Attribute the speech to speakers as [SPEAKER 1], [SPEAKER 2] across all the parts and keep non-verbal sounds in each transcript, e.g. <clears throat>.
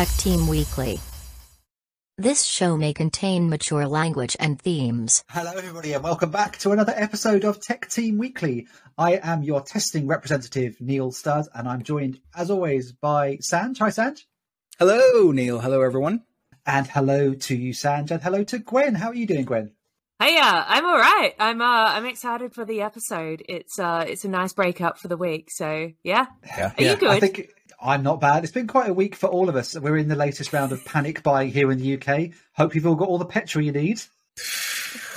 [SPEAKER 1] Tech Team Weekly. This show may contain mature language and themes.
[SPEAKER 2] Hello, everybody, and welcome back to another episode of Tech Team Weekly. I am your testing representative, Neil Studd, and I'm joined, as always, by Sanj. Hi, Sanj.
[SPEAKER 3] Hello, Neil. Hello, everyone.
[SPEAKER 2] And hello to you, Sanj, and hello to Gwen. How are you doing, Gwen?
[SPEAKER 4] Hey, uh, I'm all right. I'm uh, I'm excited for the episode. It's uh, it's a nice breakup for the week. So yeah,
[SPEAKER 3] Yeah.
[SPEAKER 4] are
[SPEAKER 2] Yeah,
[SPEAKER 4] you good?
[SPEAKER 2] I think I'm not bad. It's been quite a week for all of us. We're in the latest round of panic buying here in the UK. Hope you've all got all the petrol you need. <laughs>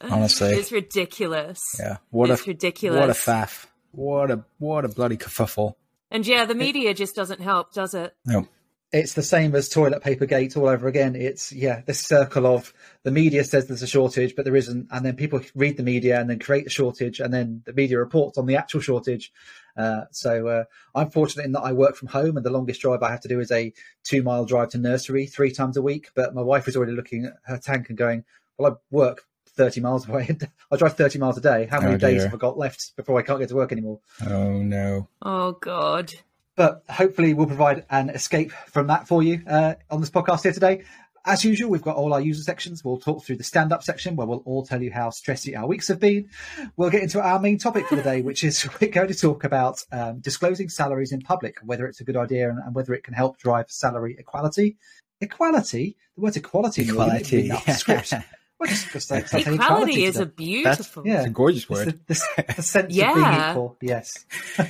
[SPEAKER 3] Honestly,
[SPEAKER 4] it's ridiculous.
[SPEAKER 3] yeah. What
[SPEAKER 4] it's
[SPEAKER 3] a
[SPEAKER 4] ridiculous.
[SPEAKER 3] what a faff. What a what a bloody kerfuffle.
[SPEAKER 4] And yeah, the media just doesn't help, does it?
[SPEAKER 3] No.
[SPEAKER 2] It's the same as toilet paper gate all over again. It's yeah, this circle of the media says there's a shortage, but there isn't, and then people read the media and then create a shortage, and then the media reports on the actual shortage. Uh, so uh, I'm fortunate in that I work from home, and the longest drive I have to do is a two mile drive to nursery three times a week. But my wife is already looking at her tank and going, "Well, I work 30 miles away. <laughs> I drive 30 miles a day. How many
[SPEAKER 3] Oh,
[SPEAKER 2] days have I got left before I can't get to work anymore?"
[SPEAKER 3] Oh no.
[SPEAKER 4] Oh God.
[SPEAKER 2] But hopefully we'll provide an escape from that for you uh, on this podcast here today. As usual, we've got all our user sections. We'll talk through the stand-up section where we'll all tell you how stressy our weeks have been. We'll get into our main topic for the day, which is <laughs> we're going to talk about um, disclosing salaries in public, whether it's a good idea and, and whether it can help drive salary equality. Equality, the word equality, Neil, you need to read
[SPEAKER 3] Equality.
[SPEAKER 2] script. <laughs> Well, just, just say- say
[SPEAKER 4] Equality is a
[SPEAKER 2] today.
[SPEAKER 4] beautiful.
[SPEAKER 2] yeah.
[SPEAKER 3] It's a gorgeous word.
[SPEAKER 2] the, the, <laughs> the sense of being equal, yes. <laughs> uh,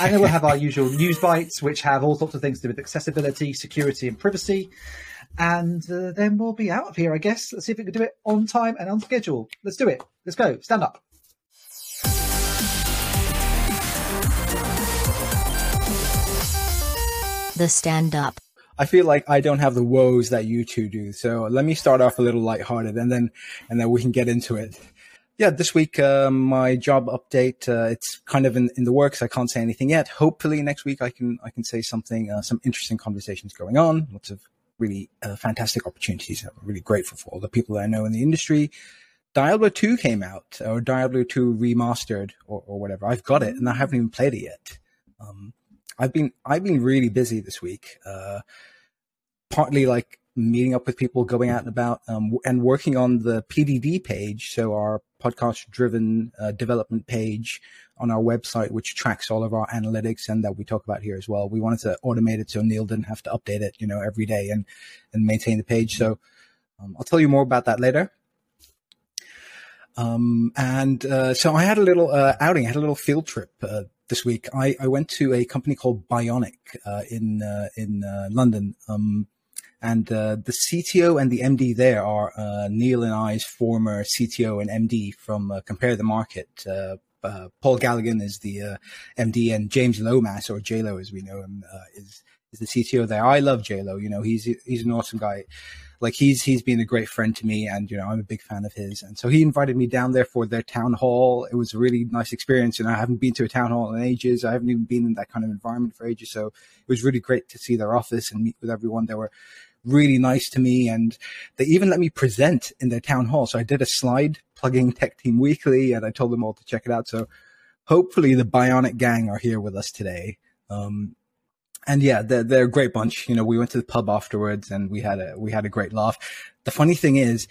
[SPEAKER 2] and then we'll have our usual news bites, which have all sorts of things to do with accessibility, security, and privacy. And uh, then we'll be out of here, I guess. Let's see if we can do it on time and on schedule. Let's do it. Let's go. Stand up.
[SPEAKER 1] The Stand Up.
[SPEAKER 3] I feel like I don't have the woes that you two do. So let me start off a little lighthearted and then and then we can get into it. Yeah, this week um, my job update uh, it's kind of in, in the works. I can't say anything yet. Hopefully next week I can I can say something. Uh, some interesting conversations going on. Lots of really uh, fantastic opportunities. I'm really grateful for all the people that I know in the industry. Diablo 2 came out, or Diablo 2 remastered, or, or whatever. I've got it, and I haven't even played it yet. Um, I've been I've been really busy this week. Uh, partly like meeting up with people, going out and about, um, and working on the PDD page, so our podcast-driven uh, development page on our website, which tracks all of our analytics and that we talk about here as well. We wanted to automate it so Neil didn't have to update it, you know, every day and and maintain the page. So um, I'll tell you more about that later. Um, and uh, so I had a little uh, outing, I had a little field trip uh, this week. I, I went to a company called Bionic uh, in uh, in uh, London, um, and uh, the CTO and the MD there are uh, Neil and I's former CTO and MD from Compare the Market. Paul Galligan is the MD, and James Lomas, or JLo as we know him, is is the CTO there. I love JLo. You know, he's he's an awesome guy like he's he's been a great friend to me and you know i'm a big fan of his. And so he invited me down there for their town hall. It was a really nice experience and i haven't been to a town hall in ages. I haven't even been in that kind of environment for ages. So it was really great to see their office and meet with everyone. They were really nice to me and they even let me present in their town hall. So i did a slide plugging tech team weekly and i told them all to check it out. So hopefully the bionic gang are here with us today. Um, and yeah, they're, they're a great bunch. You know, we went to the pub afterwards and we had a, we had a great laugh. The funny thing is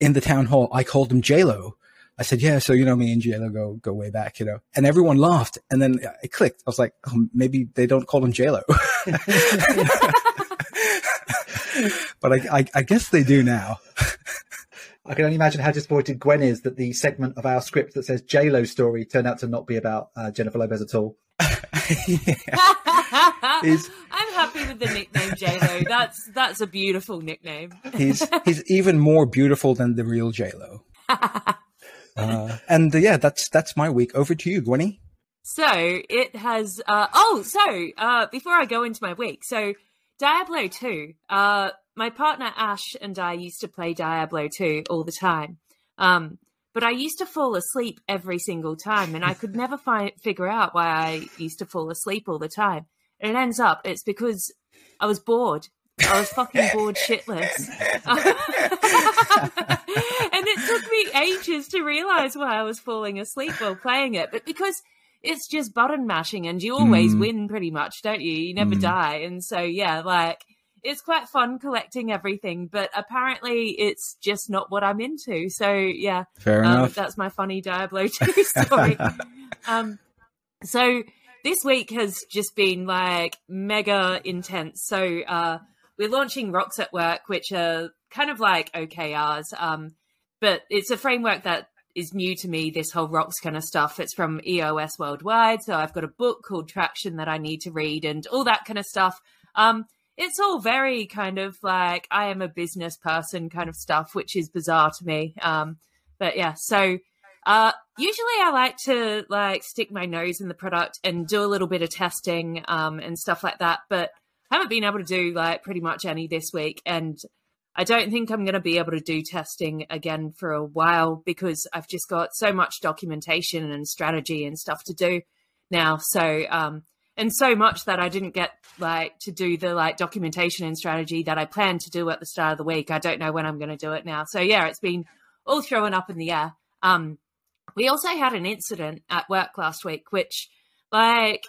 [SPEAKER 3] in the town hall, I called him JLo. I said, yeah, so, you know, me and JLo go, go way back, you know, and everyone laughed. And then it clicked. I was like, oh, maybe they don't call him JLo. <laughs> but I, I, I guess they do now.
[SPEAKER 2] I can only imagine how disappointed Gwen is that the segment of our script that says JLo story turned out to not be about uh, Jennifer Lopez at all. <laughs> <laughs> <laughs>
[SPEAKER 3] He's-
[SPEAKER 4] I'm happy with the nickname JLo. That's that's a beautiful nickname.
[SPEAKER 3] he's, he's even more beautiful than the real JLo. <laughs> Uh, and uh, yeah, that's, that's my week. Over to you, Gwenny.
[SPEAKER 4] So it has. Uh, oh, so uh, before I go into my week, so Diablo two. Uh, my partner Ash and I used to play Diablo two all the time. Um, but I used to fall asleep every single time, and I could never find figure out why I used to fall asleep all the time. It ends up it's because I was bored. I was fucking bored shitless. <laughs> and it took me ages to realize why I was falling asleep while playing it. But because it's just button mashing and you always
[SPEAKER 3] Mm.
[SPEAKER 4] win pretty much, don't you? You never
[SPEAKER 3] Mm.
[SPEAKER 4] die. And so, yeah, like it's quite fun collecting everything, but apparently it's just not what I'm into. So, yeah,
[SPEAKER 3] Fair
[SPEAKER 4] um,
[SPEAKER 3] enough.
[SPEAKER 4] that's my funny Diablo <laughs> 2 story. <laughs> um, so this week has just been like mega intense. So uh, we're launching Rocks at Work, which are kind of like OKRs, um, but it's a framework that is new to me. This whole Rocks kind of stuff. It's from EOS Worldwide. So I've got a book called Traction that I need to read and all that kind of stuff. Um, it's all very kind of like I am a business person kind of stuff, which is bizarre to me. Um, but yeah, so uh, usually I like to like stick my nose in the product and do a little bit of testing um, and stuff like that. But I haven't been able to do like pretty much any this week, and I don't think I'm going to be able to do testing again for a while because I've just got so much documentation and strategy and stuff to do now. So um, and so much that I didn't get like to do the like documentation and strategy that I planned to do at the start of the week. I don't know when I'm going to do it now. So yeah, it's been all thrown up in the air. Um, we also had an incident at work last week, which like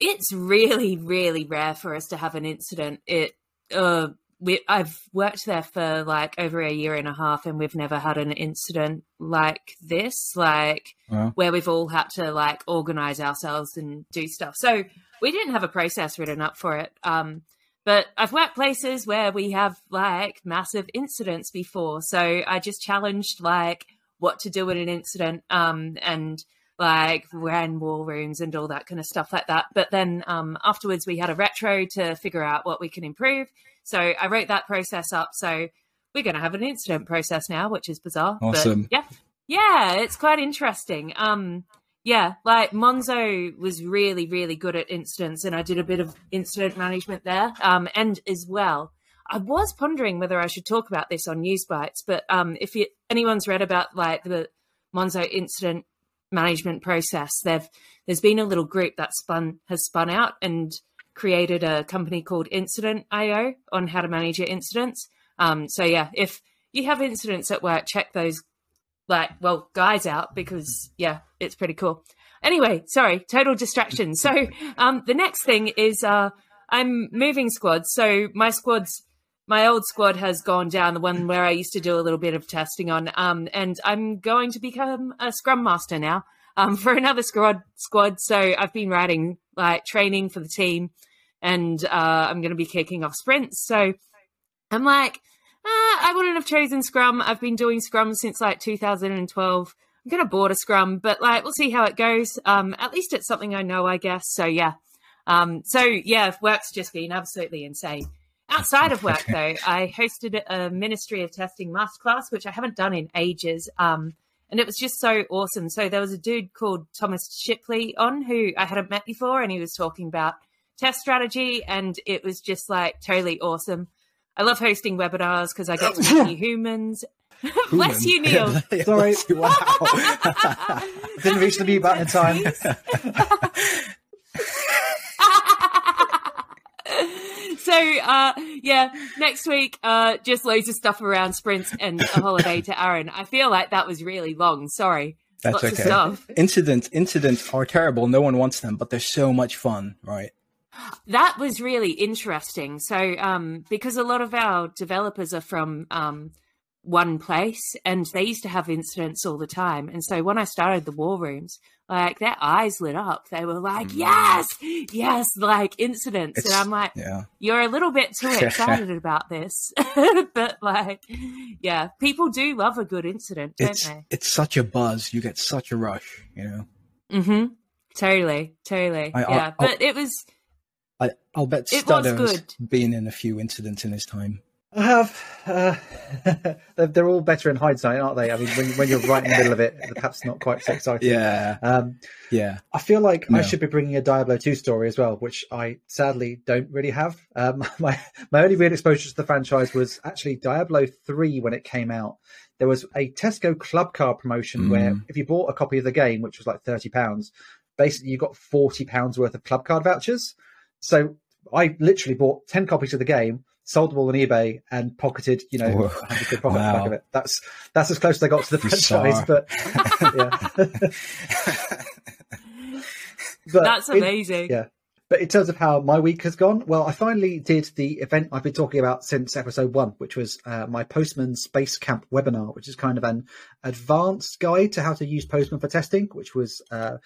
[SPEAKER 4] it's really, really rare for us to have an incident. It uh we I've worked there for like over a year and a half and we've never had an incident like this, like
[SPEAKER 3] Wow.
[SPEAKER 4] where we've all had to like organize ourselves and do stuff. So we didn't have a process written up for it. Um but I've worked places where we have like massive incidents before. So I just challenged like what to do in an incident um, and like ran war rooms and all that kind of stuff like that. But then um, afterwards, we had a retro to figure out what we can improve. So I wrote that process up. So we're going to have an incident process now, which is bizarre. but
[SPEAKER 3] Awesome.
[SPEAKER 4] yeah. Yeah, it's quite interesting. Um, yeah, like Monzo was really, really good at incidents, and I did a bit of incident management there. Um, and as well, I was pondering whether I should talk about this on News Bites, but um, if you, anyone's read about like the Monzo incident management process, they've there's been a little group that spun has spun out and created a company called Incident IO on how to manage your incidents. Um, so yeah, if you have incidents at work, check those like well guys out because yeah it's pretty cool. Anyway sorry total distraction. So <laughs> um the next thing is uh i'm moving squads. So my squads my old squad has gone down the one where i used to do a little bit of testing on um and i'm going to become a scrum master now um <laughs> for another squad squad so i've been writing like training for the team and uh i'm going to be kicking off sprints so i'm like uh, I wouldn't have chosen Scrum. I've been doing Scrum since like 2012. I'm gonna board a Scrum, but like we'll see how it goes. Um, at least it's something I know, I guess. So yeah. Um, so yeah, work's just been absolutely insane. Outside of <laughs> work, though, I hosted a Ministry of Testing masterclass, which I haven't done in ages. Um, and it was just so awesome. So there was a dude called Thomas Shipley on who I hadn't met before, and he was talking about test strategy, and it was just like totally awesome. I love hosting webinars because I get to <laughs> meet new humans. <laughs> Bless you, Neil.
[SPEAKER 2] Sorry.
[SPEAKER 3] wow.
[SPEAKER 2] Didn't reach the mute button in time.
[SPEAKER 4] So uh yeah next week uh just loads of stuff around sprints and a holiday to Arran i feel like that was really long sorry
[SPEAKER 3] That's
[SPEAKER 4] lots of
[SPEAKER 3] okay.
[SPEAKER 4] stuff
[SPEAKER 3] Incidents incidents are terrible. No one wants them, but they're so much fun, right?
[SPEAKER 4] that was really interesting so um because a lot of our developers are from um one place and they used to have incidents all the time. And so when i started the war rooms like their eyes lit up. They were like yes! Yes! Like incidents. And i'm like
[SPEAKER 3] Yeah.
[SPEAKER 4] you're a little bit too <laughs> excited about this. <laughs> But like yeah people do love a good incident don't
[SPEAKER 3] It's
[SPEAKER 4] they?
[SPEAKER 3] it's such a buzz. You get such a rush, you know.
[SPEAKER 4] mm-hmm. Totally. Totally.
[SPEAKER 3] I- I-
[SPEAKER 4] yeah
[SPEAKER 3] I'll-
[SPEAKER 4] but it was
[SPEAKER 3] I, I'll bet
[SPEAKER 4] good.
[SPEAKER 3] been in a few incidents in his time.
[SPEAKER 2] I have. Uh, <laughs> they're, they're all better in hindsight, aren't they? I mean, when, when you're right in the middle of it, perhaps not quite so exciting.
[SPEAKER 3] Yeah,
[SPEAKER 2] Um,
[SPEAKER 3] yeah.
[SPEAKER 2] I feel like
[SPEAKER 3] No.
[SPEAKER 2] I should be bringing a Diablo 2 story as well, which I sadly don't really have. Um, <laughs> my my only real exposure to the franchise was actually Diablo 3 when it came out. There was a Tesco club card promotion
[SPEAKER 3] Mm.
[SPEAKER 2] where if you bought a copy of the game, which was like thirty pounds, basically you got forty pounds worth of club card vouchers. So I literally bought ten copies of the game, sold them all on eBay, and pocketed you know
[SPEAKER 3] Whoa.
[SPEAKER 2] a hundred quid profit off back of it. That's that's as close as I got to the
[SPEAKER 3] Bizarre.
[SPEAKER 2] franchise, but <laughs> yeah. <laughs> But
[SPEAKER 4] That's
[SPEAKER 2] in-
[SPEAKER 4] amazing.
[SPEAKER 2] yeah. But in terms of how my week has gone, well, I finally did the event I've been talking about since episode one, which was uh, my Postman Space Camp webinar, which is kind of an advanced guide to how to use Postman for testing, which was uh,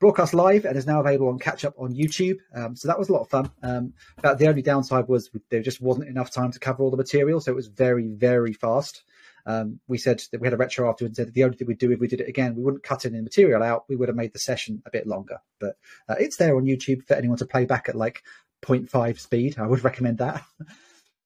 [SPEAKER 2] broadcast live and is now available on catch up on YouTube. Um, so that was a lot of fun. Um, but the only downside was there just wasn't enough time to cover all the material, so it was very, very fast. Um, we said that we had a retro afterwards and said the only thing we'd do if we did it again, we wouldn't cut any material out. We would have made the session a bit longer. But uh, it's there on YouTube for anyone to play back at like 0.5 speed. I would recommend that. <laughs>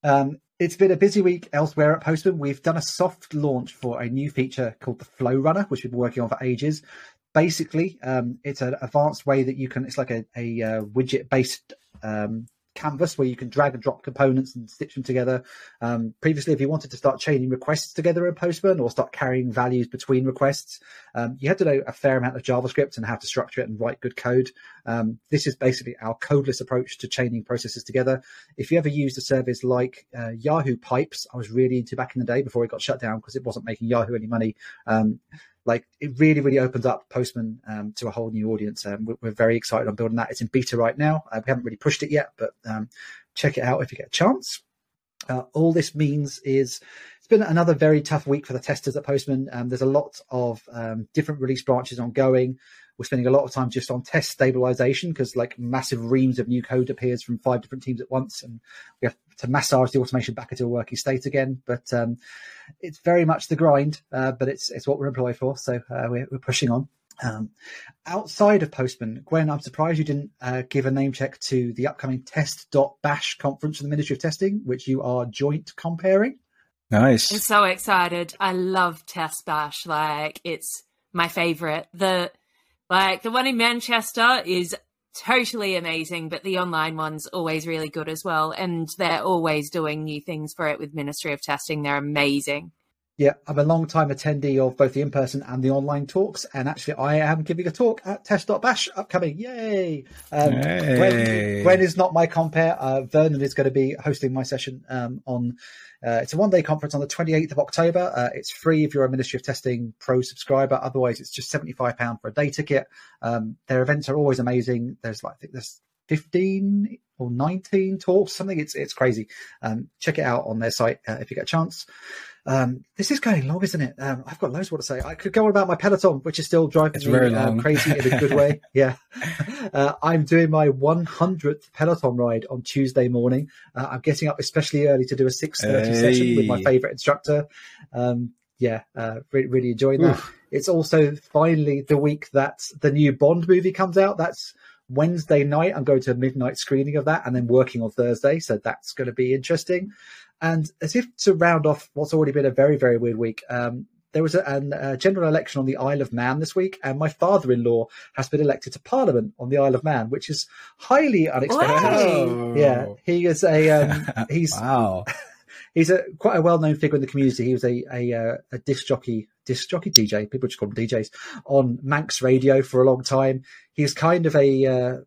[SPEAKER 2] Um, it's been a busy week elsewhere at Postman. We've done a soft launch for a new feature called the Flow Runner, which we've been working on for ages. Basically, um, it's an advanced way that you can. It's like a, a uh, widget-based um, canvas where you can drag and drop components and stitch them together. Um, previously, if you wanted to start chaining requests together in Postman or start carrying values between requests, um, you had to know a fair amount of JavaScript and how to structure it and write good code. Um, this is basically our codeless approach to chaining processes together. If you ever used a service like uh, Yahoo Pipes, I was really into back in the day before it got shut down because it wasn't making Yahoo any money. Like it really, really opens up Postman um, to a whole new audience. Um, we're, we're very excited on building that. It's in beta right now. Uh, we haven't really pushed it yet, but um, check it out if you get a chance. Uh, all this means is it's been another very tough week for the testers at Postman. Um, there's a lot of um, different release branches ongoing. We're spending a lot of time just on test stabilization because like massive reams of new code appears from five different teams at once, and we have to massage the automation back into a working state again. But um, it's very much the grind, uh, but it's it's what we're employed for, so uh, we're, we're pushing on. Um, outside of Postman, Gwen, I'm surprised you didn't uh, give a name check to the upcoming TestBash conference from the Ministry of Testing, which you are joint comparing.
[SPEAKER 3] Nice.
[SPEAKER 4] I'm so excited. I love Test Bash. Like it's my favorite. The like the one in Manchester is totally amazing, but the online one's always really good as well. And they're always doing new things for it with Ministry of Testing. They're amazing.
[SPEAKER 2] Yeah, I'm a long time attendee of both the in person and the online talks, and actually, I am giving a talk at TestBash upcoming. Yay! Um,
[SPEAKER 3] Hey.
[SPEAKER 2] Gwen, Gwen is not my compare. Uh, Vernon is going to be hosting my session um, on. Uh, it's a one day conference on the 28th of October. Uh, it's free if you're a Ministry of Testing Pro subscriber. Otherwise, it's just £75 for a day ticket. Um, their events are always amazing. There's like, I think there's 15 or 19 talks, something. It's it's crazy. Um, check it out on their site uh, if you get a chance. Um, this is going long, isn't it? Um, I've got loads more to say. I could go on about my Peloton, which is still driving
[SPEAKER 3] It's
[SPEAKER 2] me
[SPEAKER 3] very
[SPEAKER 2] um,
[SPEAKER 3] long.
[SPEAKER 2] crazy in a good way. <laughs> yeah. Uh, I'm doing my 100th Peloton ride on Tuesday morning. Uh, I'm getting up especially early to do a 6.30 session with my favorite instructor. Um, yeah, uh, really, really enjoying that. It's also finally the week that the new Bond movie comes out. That's Wednesday night. I'm going to a midnight screening of that and then working on Thursday. So that's going to be interesting. And as if to round off what's already been a very, very weird week, um, there was a, an, a general election on the Isle of Man this week, and my father-in-law has been elected to Parliament on the Isle of Man, which is highly unexpected.
[SPEAKER 3] Wow.
[SPEAKER 2] Yeah, he is a um, <laughs> he's
[SPEAKER 3] wow. <laughs>
[SPEAKER 2] he's a quite a well-known figure in the community. He was a a, uh, a disc jockey, disc jockey DJ. People just call him DJs on Manx Radio for a long time. He's kind of a uh,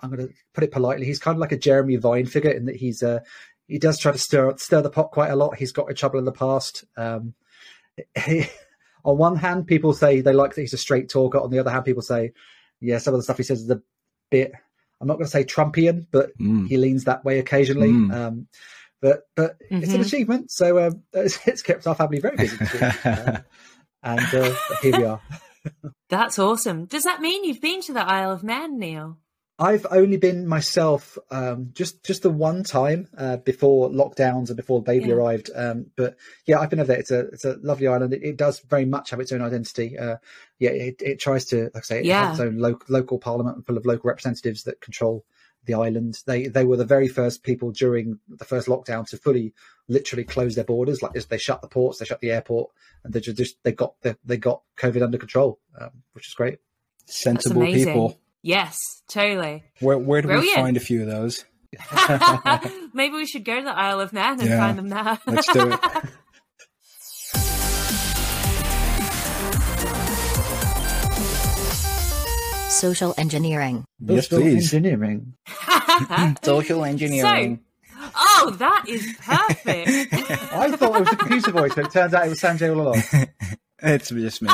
[SPEAKER 2] I'm going to put it politely. He's kind of like a Jeremy Vine figure in that he's uh, he does try to stir stir the pot quite a lot. He's got in trouble in the past. Um, he, <laughs> on one hand, people say they like that he's a straight talker. On the other hand, people say, yeah, some of the stuff he says is a bit. I'm not going to say Trumpian, but
[SPEAKER 3] Mm.
[SPEAKER 2] he leans that way occasionally.
[SPEAKER 3] Mm.
[SPEAKER 2] Um, but but it's an
[SPEAKER 4] Mhm.
[SPEAKER 2] achievement. So um, <laughs> it's, it's kept our family very busy. this. <laughs> Um, and uh, here we are.
[SPEAKER 4] That's awesome. Does that mean you've been to the Isle of Man, Neil?
[SPEAKER 2] I've only been myself um, just just the one time uh, before lockdowns and before the baby
[SPEAKER 4] Yeah.
[SPEAKER 2] arrived. Um, but yeah, I've been over there. It's a it's a lovely island. It, it does very much have its own identity. Uh, yeah, it, it tries to like I say, it
[SPEAKER 4] Yeah.
[SPEAKER 2] has its own lo- local parliament full of local representatives that control the island. They they were the very first people during the first lockdown to fully literally close their borders. Like they shut the ports, they shut the airport, and they just they got the, they got COVID under control, um, which is great.
[SPEAKER 3] Sensible
[SPEAKER 4] amazing.
[SPEAKER 3] people.
[SPEAKER 4] Yes, totally.
[SPEAKER 3] Where where do we find a few of those? <laughs>
[SPEAKER 4] Maybe we should go to the Isle of Man and
[SPEAKER 3] Yeah.
[SPEAKER 4] find them there. <laughs>
[SPEAKER 3] Let's do it. <laughs>
[SPEAKER 1] Social engineering.
[SPEAKER 3] yes,
[SPEAKER 2] Social
[SPEAKER 3] please.
[SPEAKER 2] Engineering.
[SPEAKER 3] Social engineering.
[SPEAKER 4] oh, that is perfect.
[SPEAKER 2] I thought it was a computer voice, but it turns out it was Sanjay all along.
[SPEAKER 3] it's just me.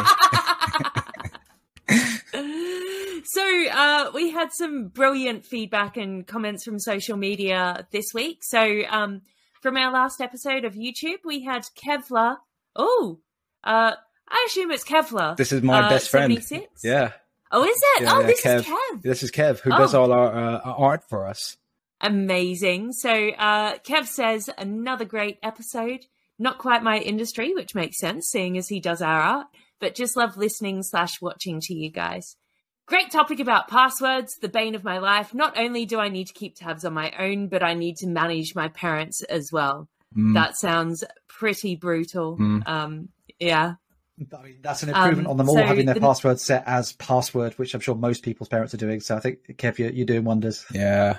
[SPEAKER 4] So uh, we had some brilliant feedback and comments from social media this week. So um, from our last episode of YouTube, we had Kevlar. Oh, uh, I assume it's Kevlar.
[SPEAKER 3] This is my
[SPEAKER 4] uh,
[SPEAKER 3] best friend.
[SPEAKER 4] 76?
[SPEAKER 3] Yeah.
[SPEAKER 4] Oh, is it?
[SPEAKER 3] Yeah,
[SPEAKER 4] oh,
[SPEAKER 3] yeah,
[SPEAKER 4] this
[SPEAKER 3] Kev.
[SPEAKER 4] is Kev.
[SPEAKER 3] This is Kev, who
[SPEAKER 4] Oh.
[SPEAKER 3] does all our, uh, our art for us.
[SPEAKER 4] Amazing. So uh, Kev says another great episode. Not quite my industry, which makes sense, seeing as he does our art, but just love listening slash watching to you guys. Great topic about passwords, the bane of my life. Not only do I need to keep tabs on my own, but I need to manage my parents as well.
[SPEAKER 3] Mm.
[SPEAKER 4] That sounds pretty brutal.
[SPEAKER 3] Mm.
[SPEAKER 4] Um, yeah.
[SPEAKER 2] I mean, that's an improvement
[SPEAKER 4] Um,
[SPEAKER 2] on them all
[SPEAKER 4] so
[SPEAKER 2] having their
[SPEAKER 4] the-
[SPEAKER 2] password set as password, which I'm sure most people's parents are doing. So I think, Kev, you're, you're doing wonders.
[SPEAKER 3] Yeah.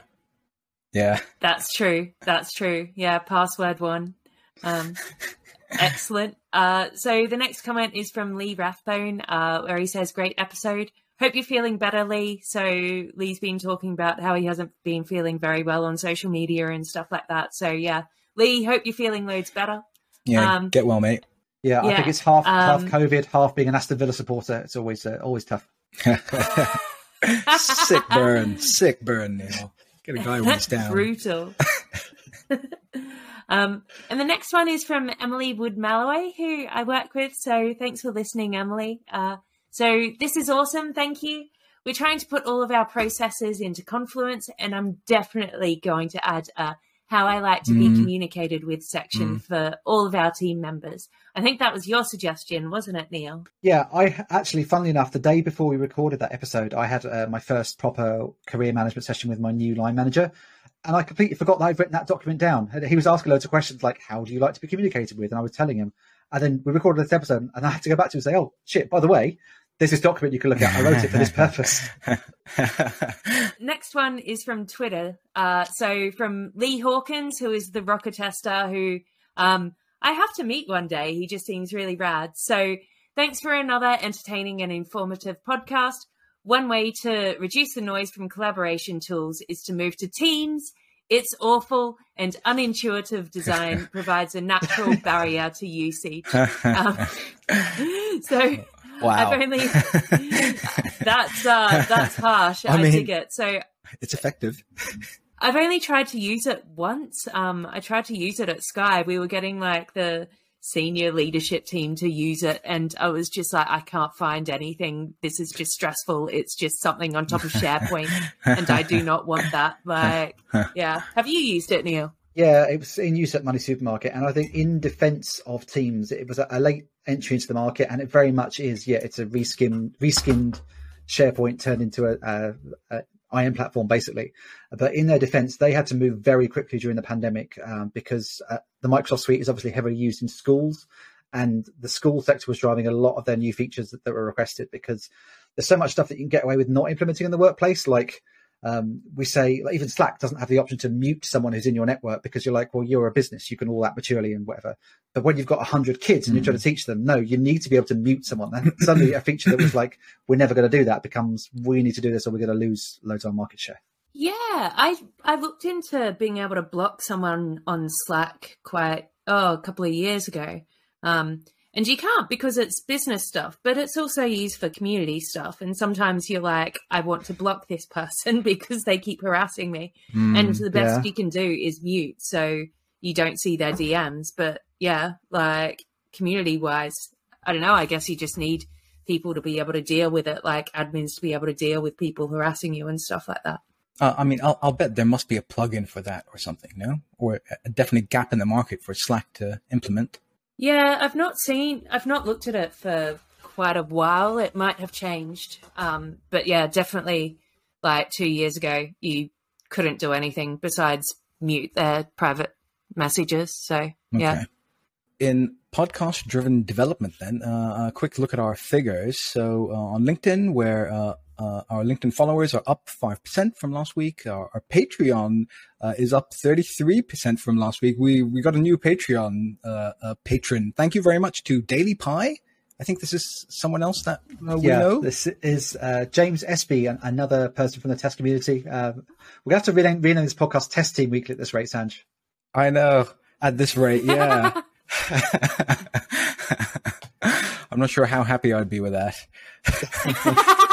[SPEAKER 3] Yeah.
[SPEAKER 4] That's true. That's true. Yeah, password one. Um, <laughs> excellent. Uh, so the next comment is from Lee Rathbone, uh, where he says, "Great episode. Hope you're feeling better, Lee." So Lee's been talking about how he hasn't been feeling very well on social media and stuff like that. So yeah, Lee, hope you're feeling loads better.
[SPEAKER 3] Yeah.
[SPEAKER 4] Um,
[SPEAKER 3] Get well, mate.
[SPEAKER 2] Yeah, I think it's half half
[SPEAKER 4] um,
[SPEAKER 2] COVID, half being an Aston Villa supporter. It's always uh, always tough. <laughs>
[SPEAKER 3] Sick burn. Sick burn, Neil. Get a guy when he's <laughs> down.
[SPEAKER 4] Brutal. <laughs> um, and the next one is from Emily Wood Malloway, who I work with. So thanks for listening, Emily. Uh, so this is awesome. Thank you. We're trying to put all of our processes into Confluence, and I'm definitely going to add a how I like to be
[SPEAKER 3] Mm.
[SPEAKER 4] communicated with section for all of our team members. I think that was your suggestion, wasn't it, Neil?
[SPEAKER 2] Yeah, I actually, funnily enough, the day before we recorded that episode, I had uh, my first proper career management session with my new line manager. And I completely forgot that I'd written that document down. And He was asking loads of questions like, how do you like to be communicated with? And I was telling him. And then we recorded this episode and I had to go back to him and say, oh, shit, by the way, there's this document you can look at. I wrote it for this purpose. <laughs>
[SPEAKER 4] next one is from Twitter. Uh, so from Lee Hawkins, who is the rocker tester, who um, I have to meet one day. He just seems really rad. So thanks for another entertaining and informative podcast. One way to reduce the noise from collaboration tools is to move to Teams. Its awful and unintuitive design <laughs> provides a natural barrier to usage. <laughs> Um, so
[SPEAKER 3] wow.
[SPEAKER 4] I've only <laughs> that's uh, that's harsh.
[SPEAKER 3] I
[SPEAKER 4] I,
[SPEAKER 3] mean-
[SPEAKER 4] dig it. So
[SPEAKER 3] it's effective.
[SPEAKER 4] I've only tried to use it once. Um, I tried to use it at Sky. We were getting like the senior leadership team to use it, and I was just like, I can't find anything. This is just stressful. It's just something on top of SharePoint, and I do not want that. <laughs> Like, yeah. Have you used it, Neil?
[SPEAKER 2] Yeah, it was in use at Money Supermarket, and I think in defence of Teams, it was a, a late entry into the market, and it very much is. Yeah, it's a reskinned, reskinned SharePoint turned into a, a, a IM platform, basically. But in their defence, they had to move very quickly during the pandemic um, because uh, the Microsoft Suite is obviously heavily used in schools, and the school sector was driving a lot of their new features that, that were requested because there's so much stuff that you can get away with not implementing in the workplace, like um, we say like even Slack doesn't have the option to mute someone who's in your network because you're like, well, you're a business, you can all that maturely and whatever. But when you've got hundred kids and you're trying to teach them, no, you need to be able to mute someone. And <laughs> suddenly, a feature that was like, we're never going to do that becomes, we need to do this, or we're going to lose loads of our market share.
[SPEAKER 4] Yeah, I I looked into being able to block someone on Slack quite oh a couple of years ago, um, and you can't because it's business stuff, but it's also used for community stuff. And sometimes you're like, I want to block this person <laughs> because they keep harassing me, and the best
[SPEAKER 2] yeah.
[SPEAKER 4] you can do is mute so you don't see their DMs. But yeah, like community wise, I don't know. I guess you just need people to be able to deal with it, like admins to be able to deal with people harassing you and stuff like that.
[SPEAKER 3] Uh, I mean, I'll, I'll bet there must be a plugin for that or something, no? Or a definite gap in the market for Slack to implement.
[SPEAKER 4] Yeah, I've not seen, I've not looked at it for quite a while. It might have changed. Um, but yeah, definitely like two years ago, you couldn't do anything besides mute their private messages. So yeah.
[SPEAKER 3] In podcast driven development, then, uh, a quick look at our figures. So uh, on LinkedIn, where uh, uh, our LinkedIn followers are up 5% from last week, our, our Patreon uh, is up 33% from last week. We, we got a new Patreon uh, uh, patron. Thank you very much to Daily Pie. I think this is someone else that uh, we
[SPEAKER 2] yeah,
[SPEAKER 3] know.
[SPEAKER 2] this is uh, James Espie, an- another person from the test community. Um, we're going to have to rename, rename this podcast Test Team Weekly at this rate, Sanj.
[SPEAKER 3] I know. At this rate, yeah. <laughs> <laughs> I'm not sure how happy I'd be with that. <laughs>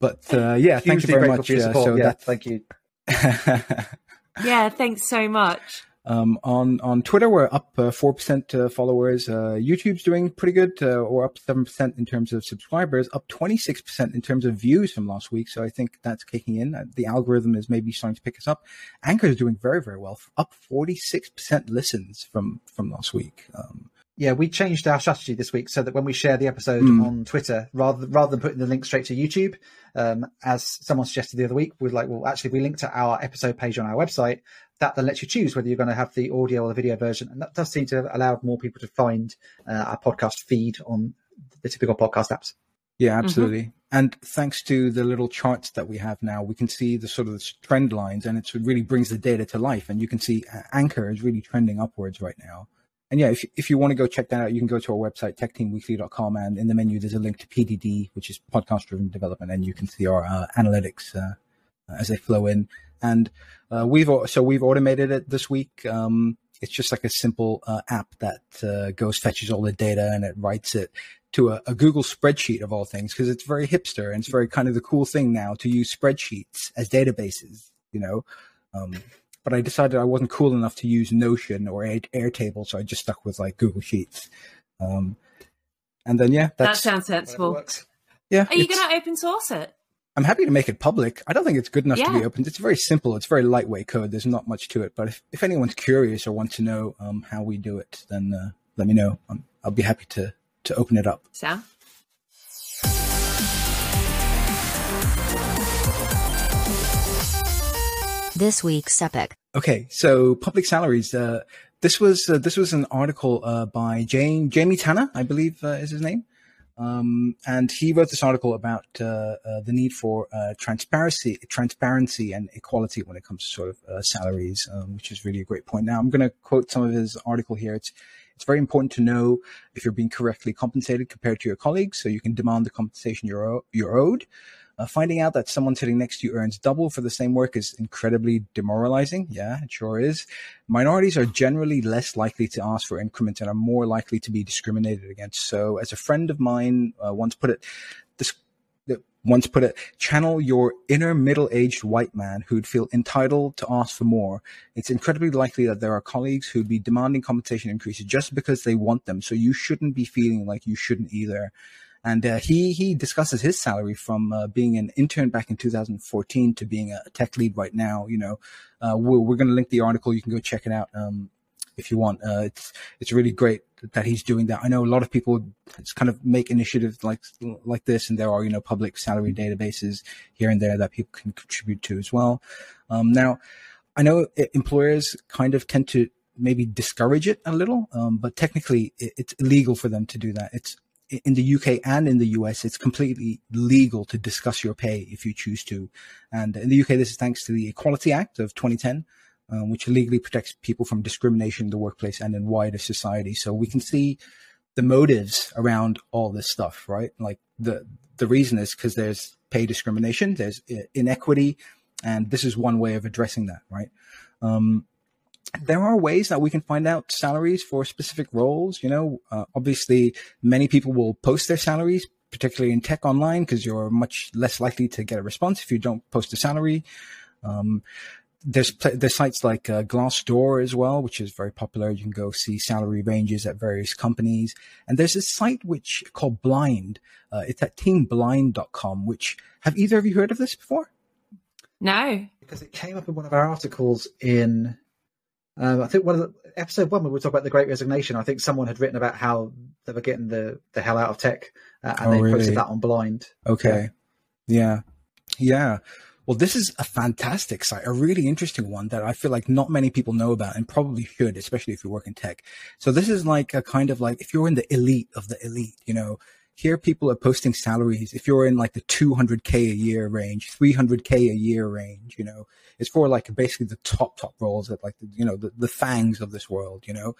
[SPEAKER 3] But uh, yeah, thank you very much.
[SPEAKER 2] for your
[SPEAKER 3] Uh, so
[SPEAKER 2] yeah,
[SPEAKER 3] that
[SPEAKER 2] thank you. <laughs>
[SPEAKER 4] Yeah, thanks so much.
[SPEAKER 3] Um, on on Twitter, we're up uh, four percent uh, followers. Uh, YouTube's doing pretty good. Uh, we're up seven percent in terms of subscribers, up twenty six percent in terms of views from last week. So I think that's kicking in. Uh, The algorithm is maybe starting to pick us up. Anchor is doing very very well, up forty six percent listens from from last week. Um,
[SPEAKER 2] Yeah, we changed our strategy this week so that when we share the episode
[SPEAKER 3] Mm.
[SPEAKER 2] on Twitter, rather rather than putting the link straight to YouTube, um, as someone suggested the other week, we're like, well, actually, we link to our episode page on our website. That then lets you choose whether you're going to have the audio or the video version, and that does seem to have allowed more people to find uh, our podcast feed on the typical podcast apps.
[SPEAKER 3] Yeah, absolutely. And thanks to the little charts that we have now, we can see the sort of trend lines and it really brings the data to life. And you can see uh, Anchor is really trending upwards right now. And yeah, if, if you want to go check that out, you can go to our website, techteamweekly.com. And in the menu, there's a link to PDD, which is podcast driven development. And you can see our uh, analytics uh, as they flow in. And uh, we've so we've automated it this week. Um, it's just like a simple uh, app that uh, goes fetches all the data and it writes it to a, a Google spreadsheet of all things because it's very hipster and it's very kind of the cool thing now to use spreadsheets as databases. You know. Um, but I decided I wasn't cool enough to use Notion or Airtable, so I just stuck with like Google Sheets. Um, and then yeah,
[SPEAKER 4] That sounds sensible.
[SPEAKER 3] yeah.
[SPEAKER 4] Are you going to open source it?
[SPEAKER 3] I'm happy to make it public. I don't think it's good enough to be
[SPEAKER 4] Yeah.
[SPEAKER 3] open. It's very simple. It's very lightweight code. There's not much to it. But if, if anyone's curious or wants to know um, how we do it, then uh, let me know. i I'll be happy to to open it up.
[SPEAKER 4] Sam?
[SPEAKER 1] This week's epic.
[SPEAKER 3] Okay, so public salaries. Uh, this was uh, this was an article uh, by Jane, Jamie Tanner, I believe uh, is his name, um, and he wrote this article about uh, uh, the need for transparency, transparency and equality when it comes to sort of salaries, um, which is really a great point. Now, I'm going to quote some of his article here. It's it's very important to know if you're being correctly compensated compared to your colleagues, so you can demand the compensation you're you're owed. Uh, finding out that someone sitting next to you earns double for the same work is incredibly demoralizing. Yeah, it sure is. Minorities are generally less likely to ask for increments and are more likely to be discriminated against. So, as a friend of mine uh, once put it, this once put it, channel your inner middle-aged white man who'd feel entitled to ask for more. It's incredibly likely that there are colleagues who'd be demanding compensation increases just because they want them. So you shouldn't be feeling like you shouldn't either. And uh, he he discusses his salary from uh, being an intern back in 2014 to being a tech lead right now. You know, uh, we're, we're going to link the article. You can go check it out um, if you want. Uh, it's it's really great that he's doing that. I know a lot of people kind of make initiatives like like this, and there are you know public salary databases here and there that people can contribute to as well. Um, now, I know employers kind of tend to maybe discourage it a little, um, but technically it, it's illegal for them to do that. It's in the UK and in the US, it's completely legal to discuss your pay if you choose to. And in the UK, this is thanks to the Equality Act of 2010, um, which legally protects people from discrimination in the workplace and in wider society. So we can see the motives around all this stuff, right? Like the the reason is because there's pay discrimination, there's inequity, and this is one way of addressing that, right? Um, there are ways that we can find out salaries for specific roles. You know, uh, obviously, many people will post their salaries, particularly in tech online, because you're much less likely to get a response if you don't post a salary. Um, there's pl- there's sites like uh, Glassdoor as well, which is very popular. You can go see salary ranges at various companies, and there's a site which called Blind. Uh, it's at teamblind.com. Which have either of you heard of this before?
[SPEAKER 4] No.
[SPEAKER 2] because it came up in one of our articles in um, I think one of the episode one when we were talking about the Great Resignation. I think someone had written about how they were getting the the hell out of tech, uh, and
[SPEAKER 3] Oh,
[SPEAKER 2] they
[SPEAKER 3] really?
[SPEAKER 2] posted that on Blind.
[SPEAKER 3] Okay. Yeah. yeah. Well, this is a fantastic site, a really interesting one that I feel like not many people know about and probably should, especially if you work in tech. So this is like a kind of like, if you're in the elite of the elite, you know, here people are posting salaries. If you're in like the 200k a year range, 300k a year range, you know, it's for like basically the top, top roles at like, the, you know, the, the FAANGs of this world, you know.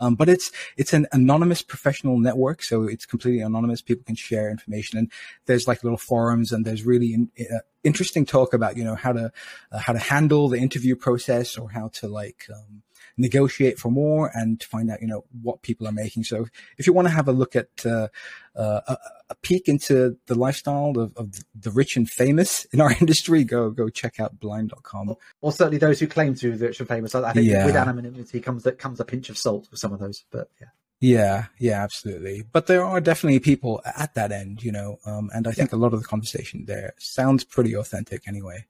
[SPEAKER 3] Um, but it's it's an anonymous professional network, so it's completely anonymous. People can share information, and there's like little forums, and there's really in, uh, interesting talk about you know how to uh, how to handle the interview process or how to like um, negotiate for more and to find out you know what people are making. So if you want to have a look at uh, uh, a, a, peek into the lifestyle of, of, the rich and famous in our <laughs> industry, go go check out blind.com.
[SPEAKER 2] Or, or certainly those who claim to be rich and famous. I think yeah. with anonymity comes that comes a pinch of salt with some of those. But yeah.
[SPEAKER 3] Yeah, yeah, absolutely. But there are definitely people at that end, you know, um, and I think yeah. a lot of the conversation there sounds pretty authentic anyway.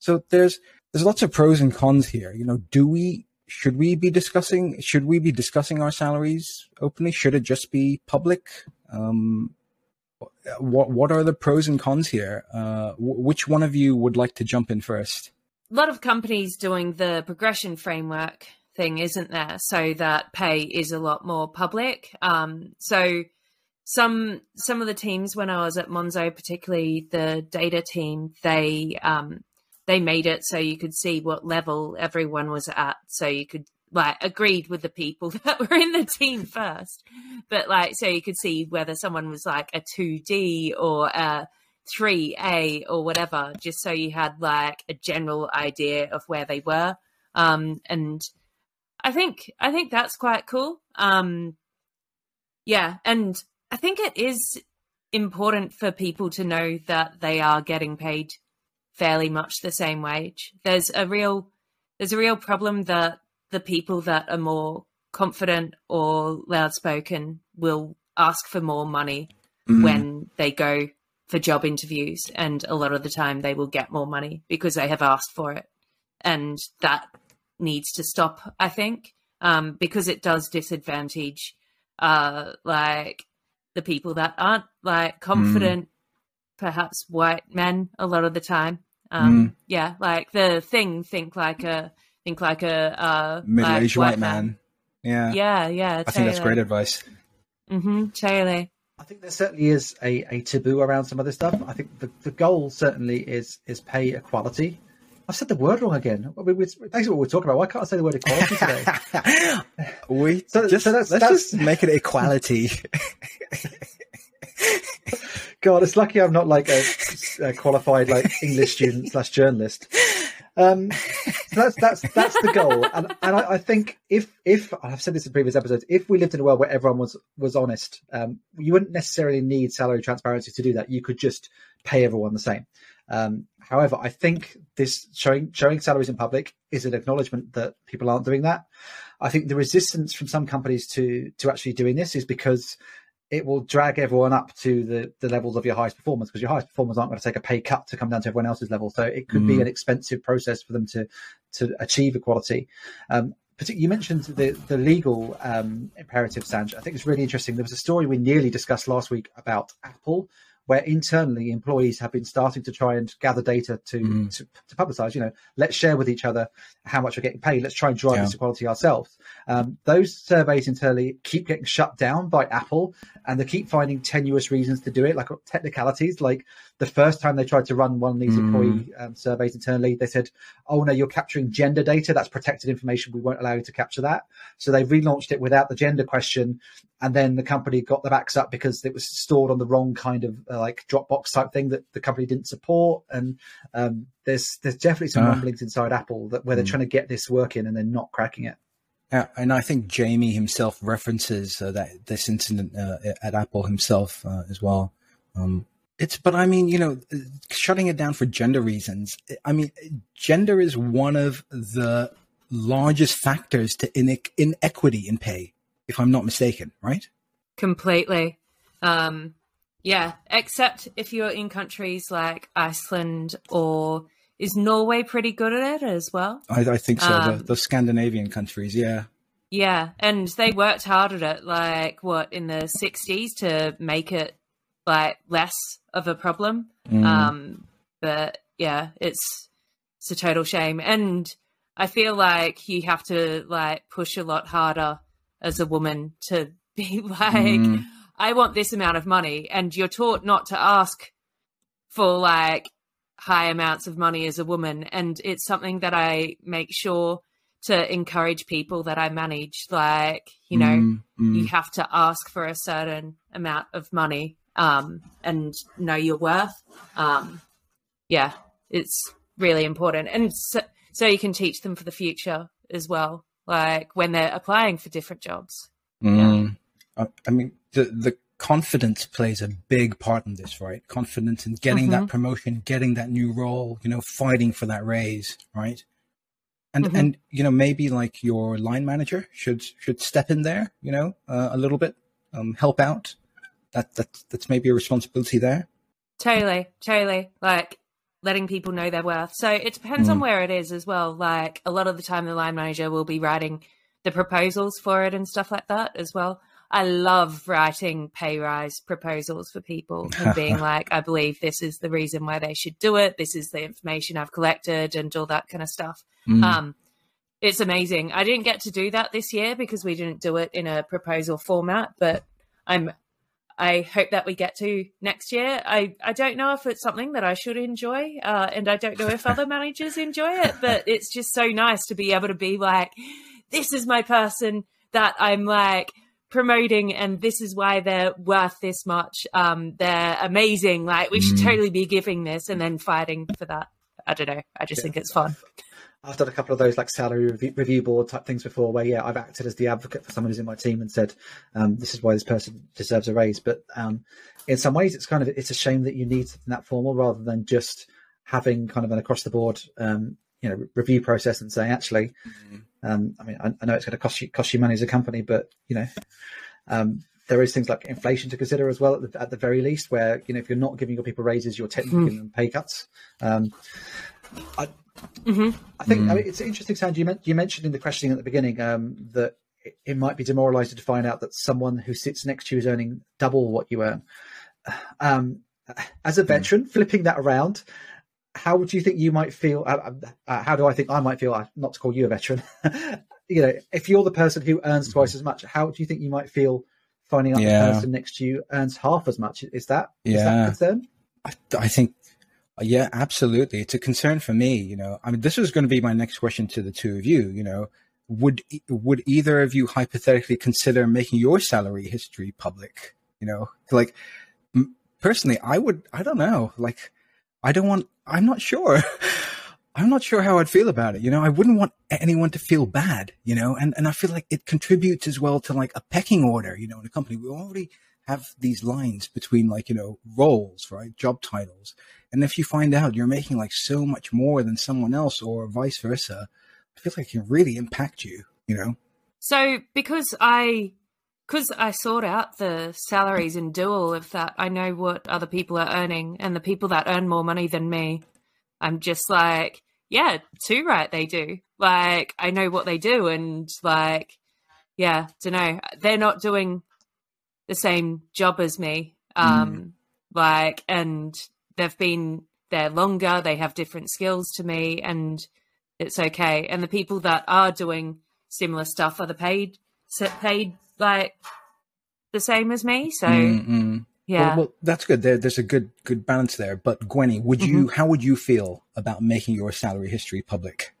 [SPEAKER 3] So there's there's lots of pros and cons here. You know, do we should we be discussing should we be discussing our salaries openly? Should it just be public? Um, what what are the pros and cons here? Uh, which one of you would like to jump in first?
[SPEAKER 4] A lot of companies doing the progression framework thing, isn't there? So that pay is a lot more public. Um, so some some of the teams when I was at Monzo, particularly the data team, they um, they made it so you could see what level everyone was at, so you could like agreed with the people <laughs> that were in the team first, but like so you could see whether someone was like a two D or a three A or whatever, just so you had like a general idea of where they were. Um, and I think I think that's quite cool. Um, yeah, and I think it is important for people to know that they are getting paid fairly much the same wage. There's a real there's a real problem that the people that are more confident or loud spoken will ask for more money mm. when they go for job interviews and a lot of the time they will get more money because they have asked for it and that needs to stop i think um, because it does disadvantage uh, like the people that aren't like confident mm perhaps white men a lot of the time. Um, mm. Yeah, like the thing, think like a think like a uh,
[SPEAKER 3] middle-aged like white, white man. man. Yeah,
[SPEAKER 4] yeah, yeah.
[SPEAKER 3] I think that's great advice.
[SPEAKER 4] Mm-hmm. Totally.
[SPEAKER 2] I think there certainly is a, a taboo around some of this stuff. I think the, the goal certainly is is pay equality. I've said the word wrong again. I mean, basically what we're talking about. Why can't I say the word equality today? <laughs>
[SPEAKER 3] we so, just so that's, let's that's... just make it equality. <laughs>
[SPEAKER 2] God, it's lucky I'm not like a, a qualified like English student slash journalist. Um, so that's that's that's the goal, and and I, I, think if if I've said this in previous episodes, if we lived in a world where everyone was was honest, um, you wouldn't necessarily need salary transparency to do that. You could just pay everyone the same. Um, however, I think this showing showing salaries in public is an acknowledgement that people aren't doing that. I think the resistance from some companies to to actually doing this is because it will drag everyone up to the, the levels of your highest performers because your highest performers aren't going to take a pay cut to come down to everyone else's level. So it could mm. be an expensive process for them to to achieve equality. Um, you mentioned the the legal um, imperative, Sanj. I think it's really interesting. There was a story we nearly discussed last week about Apple where internally employees have been starting to try and gather data to, mm. to, to, publicize, you know, let's share with each other how much we're getting paid. Let's try and drive yeah. this equality ourselves. Um, those surveys internally keep getting shut down by Apple and they keep finding tenuous reasons to do it, like technicalities. Like the first time they tried to run one of these mm. employee um, surveys internally, they said, oh no, you're capturing gender data. That's protected information. We won't allow you to capture that. So they relaunched it without the gender question and then the company got the backs up because it was stored on the wrong kind of uh, like Dropbox type thing that the company didn't support. And um, there's there's definitely some uh, rumblings inside Apple that where they're mm. trying to get this working and they're not cracking it.
[SPEAKER 3] Yeah, and I think Jamie himself references uh, that this incident uh, at Apple himself uh, as well. Um, it's, but I mean, you know, shutting it down for gender reasons. I mean, gender is one of the largest factors to inequity in pay if I'm not mistaken, right?
[SPEAKER 4] Completely. Um, yeah, except if you're in countries like Iceland or is Norway pretty good at it as well?
[SPEAKER 3] I, I think so. Um, the, the, Scandinavian countries, yeah.
[SPEAKER 4] Yeah, and they worked hard at it, like what in the '60s to make it like less of a problem. Mm. Um, but yeah, it's it's a total shame, and I feel like you have to like push a lot harder as a woman to be <laughs> like, mm. I want this amount of money. And you're taught not to ask for like high amounts of money as a woman. And it's something that I make sure to encourage people that I manage. Like, you know, mm, mm. you have to ask for a certain amount of money um, and know your worth. Um, yeah, it's really important. And so, so you can teach them for the future as well like when they're applying for different jobs.
[SPEAKER 3] Mm. Yeah. I mean, the the confidence plays a big part in this, right? Confidence in getting
[SPEAKER 4] Mhm.
[SPEAKER 3] that promotion, getting that new role, you know, fighting for that raise, right? And
[SPEAKER 4] Mhm.
[SPEAKER 3] and you know maybe like your line manager should should step in there, you know, uh, a little bit, um, help out. That that's that's maybe a responsibility there.
[SPEAKER 4] Totally, totally. Like letting people know their worth. So it depends on
[SPEAKER 3] Mm.
[SPEAKER 4] where it is as well. Like a lot of the time, the line manager will be writing the proposals for it and stuff like that as well. I love writing pay rise proposals for people and <laughs> being like, I believe this is the reason why they should do it. This is the information I've collected and all that kind of stuff.
[SPEAKER 3] Mm.
[SPEAKER 4] Um, it's amazing. I didn't get to do that this year because we didn't do it in a proposal format, but I'm I hope that we get to next year. I, I don't know if it's something that I should enjoy, uh, and I don't know if other <laughs> managers enjoy it, but it's just so nice to be able to be like, this is my person that I'm like promoting, and this is why they're worth this much. Um, they're amazing. Like, we should
[SPEAKER 3] Mm.
[SPEAKER 4] totally be giving this and then fighting for that. I don't know. I just think it's fun.
[SPEAKER 2] I've done a couple of those like salary review, review board type things before, where yeah, I've acted as the advocate for someone who's in my team and said, um, "This is why this person deserves a raise." But um, in some ways, it's kind of it's a shame that you need something that formal rather than just having kind of an across the board, um, you know, review process and saying, actually, um, I mean, I, I know it's going to cost you cost you money as a company, but you know, um, there is things like inflation to consider as well at the, at the very least, where you know if you're not giving your people raises, you're technically giving them pay cuts. Um, I,
[SPEAKER 4] hmm
[SPEAKER 2] I think I mean, it's interesting, Sand. You, men- you mentioned in the questioning at the beginning um, that it, it might be demoralising to find out that someone who sits next to you is earning double what you earn. Um, as a veteran, flipping that around, how would you think you might feel? Uh, uh, how do I think I might feel? Uh, not to call you a veteran, <laughs> you know, if you're the person who earns twice as much, how do you think you might feel finding out
[SPEAKER 3] Yeah.
[SPEAKER 2] the person next to you earns half as much? Is that is that
[SPEAKER 3] Yeah.
[SPEAKER 2] a concern?
[SPEAKER 3] I, I think, yeah, absolutely. It's a concern for me. You know, I mean, this is going to be my next question to the two of you. You know, would would either of you hypothetically consider making your salary history public? You know, like personally, I would. I don't know. Like, I don't want. I'm not sure. <laughs> I'm not sure how I'd feel about it. You know, I wouldn't want anyone to feel bad. You know, and and I feel like it contributes as well to like a pecking order. You know, in a company, we already have these lines between like you know roles right job titles and if you find out you're making like so much more than someone else or vice versa i feel like it can really impact you you know
[SPEAKER 4] So because I because I sort out the salaries and do all of that, I know what other people are earning, and the people that earn more money than me, I'm just like, yeah, too right they do. Like I know what they do, and like, yeah, don't know, they're not doing the same job as me. Mm. Um, like, and they've been there longer. They have different skills to me, and it's okay. And the people that are doing similar stuff are the paid paid like the same as me. So
[SPEAKER 3] Mm-mm.
[SPEAKER 4] yeah.
[SPEAKER 3] well, well that's good there, there's a good good balance there but gwenny would you mm-hmm. how would you feel about making your salary history public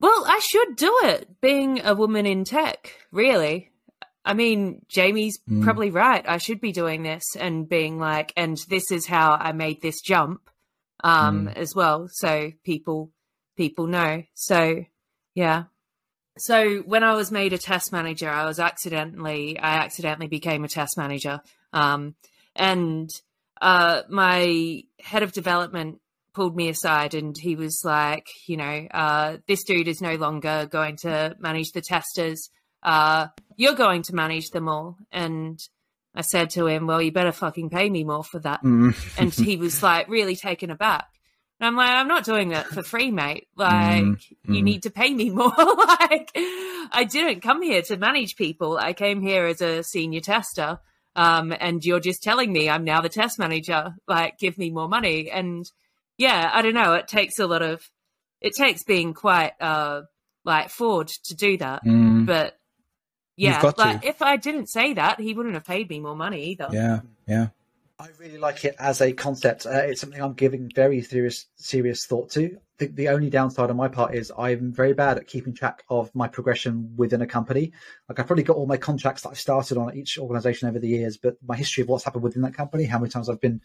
[SPEAKER 4] Well, I should do it, being a woman in tech, really. I mean, Jamie's
[SPEAKER 3] Mm.
[SPEAKER 4] probably right. I should be doing this and being like, and this is how I made this jump um, as well. So people people know. So yeah. So when I was made a test manager, I was accidentally I accidentally became a test manager. Um, and uh, my head of development pulled me aside and he was like, you know, uh, this dude is no longer going to manage the testers. Uh, you're going to manage them all. And I said to him, well, you better fucking pay me more for that.
[SPEAKER 3] Mm.
[SPEAKER 4] And he was <laughs> like really taken aback. And I'm like, I'm not doing that for free, mate. Like,
[SPEAKER 3] Mm,
[SPEAKER 4] you
[SPEAKER 3] mm.
[SPEAKER 4] need to pay me <laughs> more. like, I didn't come here to manage people. I came here as a senior tester. Um, and you're just telling me I'm now the test manager. Like, give me more money. And yeah, I don't know. It takes a lot of, it takes being quite, uh, like forward to do that.
[SPEAKER 3] Mm.
[SPEAKER 4] But yeah,
[SPEAKER 3] got to.
[SPEAKER 4] like if I didn't say that, he wouldn't have paid me more money either.
[SPEAKER 3] yeah yeah
[SPEAKER 2] I really like it as a concept. Uh, it's something I'm giving very serious serious thought to. The, the only downside on my part is I'm very bad at keeping track of my progression within a company. Like I've probably got all my contracts that I've started on at each organization over the years, but my history of what's happened within that company, how many times I've been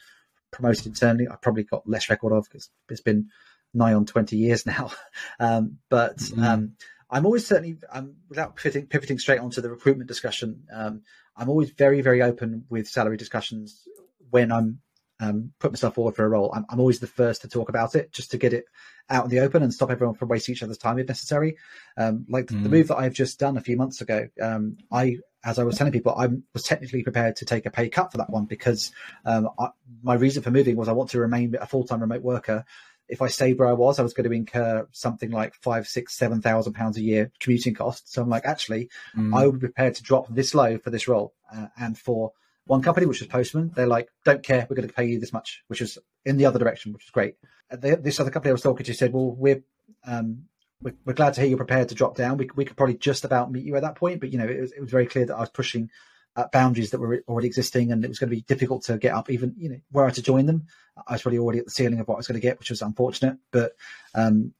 [SPEAKER 2] promoted internally, I've probably got less record of because it's been nigh on 20 years <laughs> now. Um, but
[SPEAKER 3] Mhm.
[SPEAKER 2] um, I'm always certainly, um, without pivoting, pivoting straight onto the recruitment discussion, um, I'm always very, very open with salary discussions when I'm um, put myself forward for a role. I'm, I'm, always the first to talk about it, just to get it out in the open and stop everyone from wasting each other's time if necessary. Um, like mm. the move that I've just done a few months ago, um, I, as I was telling people, I was technically prepared to take a pay cut for that one because um, I, my reason for moving was I want to remain a full time remote worker. If I stayed where I was, I was going to incur something like five, six, seven thousand pounds a year commuting costs. So I'm like, actually, mm. I would be prepared to drop this low for this role uh, and for one company, which was Postman, they're like, don't care, we're going to pay you this much, which is in the other direction, which is great. They, this other company I was talking to said, well, we're, um, we're, we're, glad to hear you're prepared to drop down. We, we could probably just about meet you at that point, but you know, it was, it was very clear that I was pushing uh, boundaries that were already existing, and it was going to be difficult to get up. Even you know, were I to join them, I was probably already at the ceiling of what I was going to get, which was unfortunate. But um,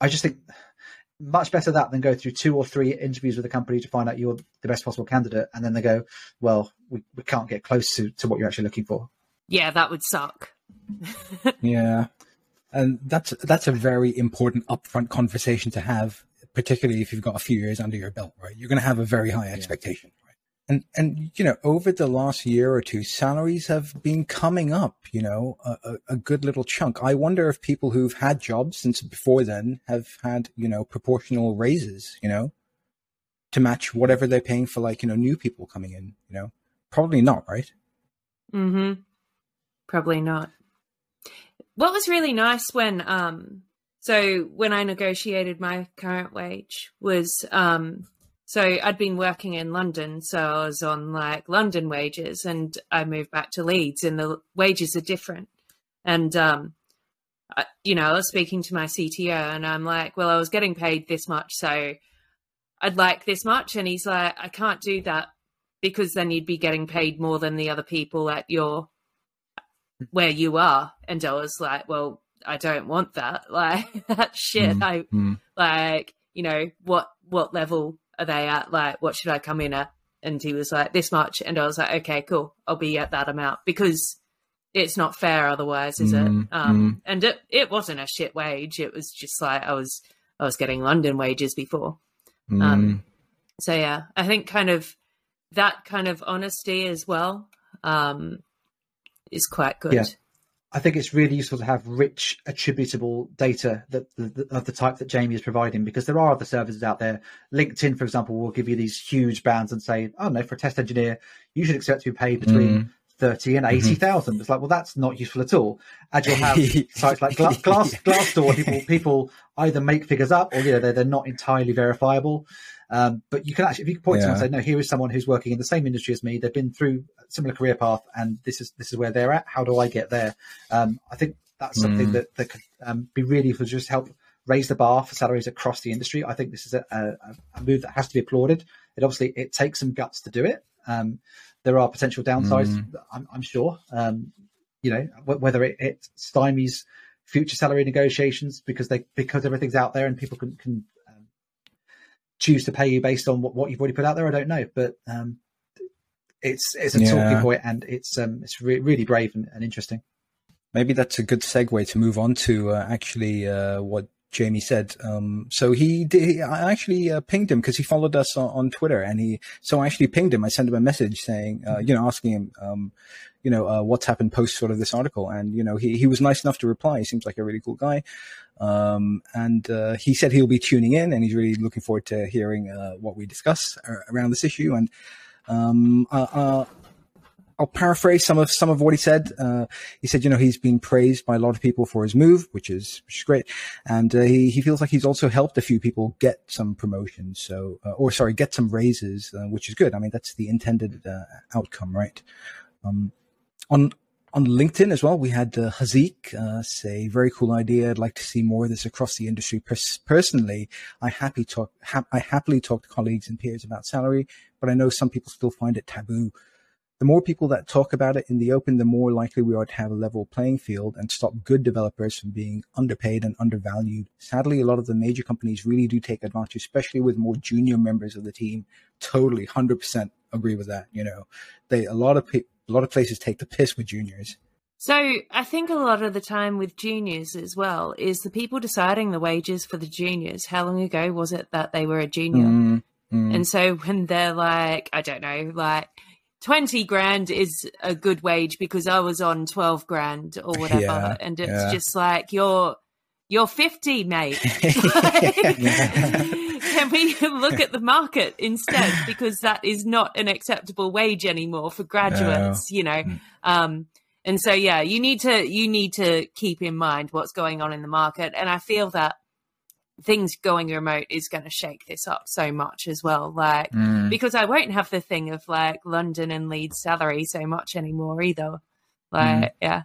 [SPEAKER 2] I just think much better that than go through two or three interviews with a company to find out you're the best possible candidate, and then they go, "Well, we, we can't get close to, to what you're actually looking for."
[SPEAKER 4] Yeah, that would suck. <laughs>
[SPEAKER 3] yeah, and that's that's a very important upfront conversation to have, particularly if you've got a few years under your belt. Right, you're going to have a very high expectation. Yeah. And, and, you know, over the last year or two, salaries have been coming up, you know, a, a, good little chunk. I wonder if people who've had jobs since before then have had, you know, proportional raises, you know, to match whatever they're paying for like, you know, new people coming in, you know, probably not, right?
[SPEAKER 4] Mm-hmm. Probably not. What was really nice when, um, so when I negotiated my current wage was, um, so I'd been working in London, so I was on like London wages, and I moved back to Leeds, and the wages are different. And um, I, you know, I was speaking to my CTO, and I'm like, "Well, I was getting paid this much, so I'd like this much." And he's like, "I can't do that because then you'd be getting paid more than the other people at your where you are." And I was like, "Well, I don't want that. <laughs> Like that shit. Mm, I like." you know what what level are they at? Like, what should I come in at? And he was like, this much. And I was like, okay, cool. I'll be at that amount because it's not fair otherwise, is mm, it? Um, mm. And it, it wasn't a shit wage. It was just like I was, I was getting London wages before. Mm. Um, so yeah, I think kind of that kind of honesty as well um, is quite good.
[SPEAKER 2] Yeah. I think it's really useful to have rich attributable data that, of the type that Jamie is providing because there are other services out there. LinkedIn, for example, will give you these huge bands and say, "Oh no, for a test engineer, you should expect to be paid between mm. thirty and eighty thousand. Mm-hmm. It's like, well, that's not useful at all. And you'll have <laughs> sites like Glass, <laughs> Glass Glassdoor. People people either make figures up or you know they're, they're not entirely verifiable. Um, but you can actually, if you can point yeah. to someone and say, no, here is someone who's working in the same industry as me. They've been through a similar career path, and this is this is where they're at. How do I get there? Um, I think that's something mm. that that could um, be really for just help raise the bar for salaries across the industry. I think this is a, a, a, move that has to be applauded. It obviously it takes some guts to do it. Um, there are potential downsides, mm. I'm, I'm, sure. Um, you know, whether it, it stymies future salary negotiations because they because everything's out there and people can can choose to pay you based on what, what you've already put out there. I don't know, but um, it's it's a yeah. talking point and it's um, it's re- really brave and, and, interesting.
[SPEAKER 3] Maybe that's a good segue to move on to uh, actually uh, what Jamie said. Um, so he did, I actually uh, pinged him because he followed us on, on, Twitter and he, so I actually pinged him. I sent him a message saying, uh, you know, asking him, um, you know, uh, what's happened post sort of this article. And, you know, he, he was nice enough to reply. He seems like a really cool guy. Um, and uh, he said he'll be tuning in, and he's really looking forward to hearing uh, what we discuss around this issue. And um, uh, uh, I'll paraphrase some of some of what he said. Uh, he said, you know, he's been praised by a lot of people for his move, which is which is great, and uh, he he feels like he's also helped a few people get some promotions, so or sorry, get some raises, which is good. I mean, that's the intended outcome, right? Um, on on LinkedIn as well, we had uh, Hazik uh, say, "Very cool idea. I'd like to see more of this across the industry." Pers- personally, I happy talk. Ha- I happily talk to colleagues and peers about salary, but I know some people still find it taboo. The more people that talk about it in the open, the more likely we are to have a level playing field and stop good developers from being underpaid and undervalued. Sadly, a lot of the major companies really do take advantage, especially with more junior members of the team. Totally, hundred percent agree with that. You know, they a lot of people a lot of places take the piss with juniors.
[SPEAKER 4] So I think a lot of the time with juniors as well is the people deciding the wages for the juniors. How long ago was it that they were a junior? Mm, mm. And so when they're like, I don't know, like 20 grand is a good wage because I was on 12 grand or whatever.
[SPEAKER 3] Yeah,
[SPEAKER 4] and it's
[SPEAKER 3] yeah.
[SPEAKER 4] just like, you're, you're 50, mate. <laughs> <laughs> Can we <laughs> look at the market instead? <clears throat> Because that is not an acceptable wage anymore for graduates, you know. Um, and so, yeah, you need to you need to keep in mind what's going on in the market. And I feel that things going remote is going to shake this up so much as well. Like
[SPEAKER 3] Mm.
[SPEAKER 4] because I won't have the thing of like London and Leeds salary so much anymore either. Like, yeah,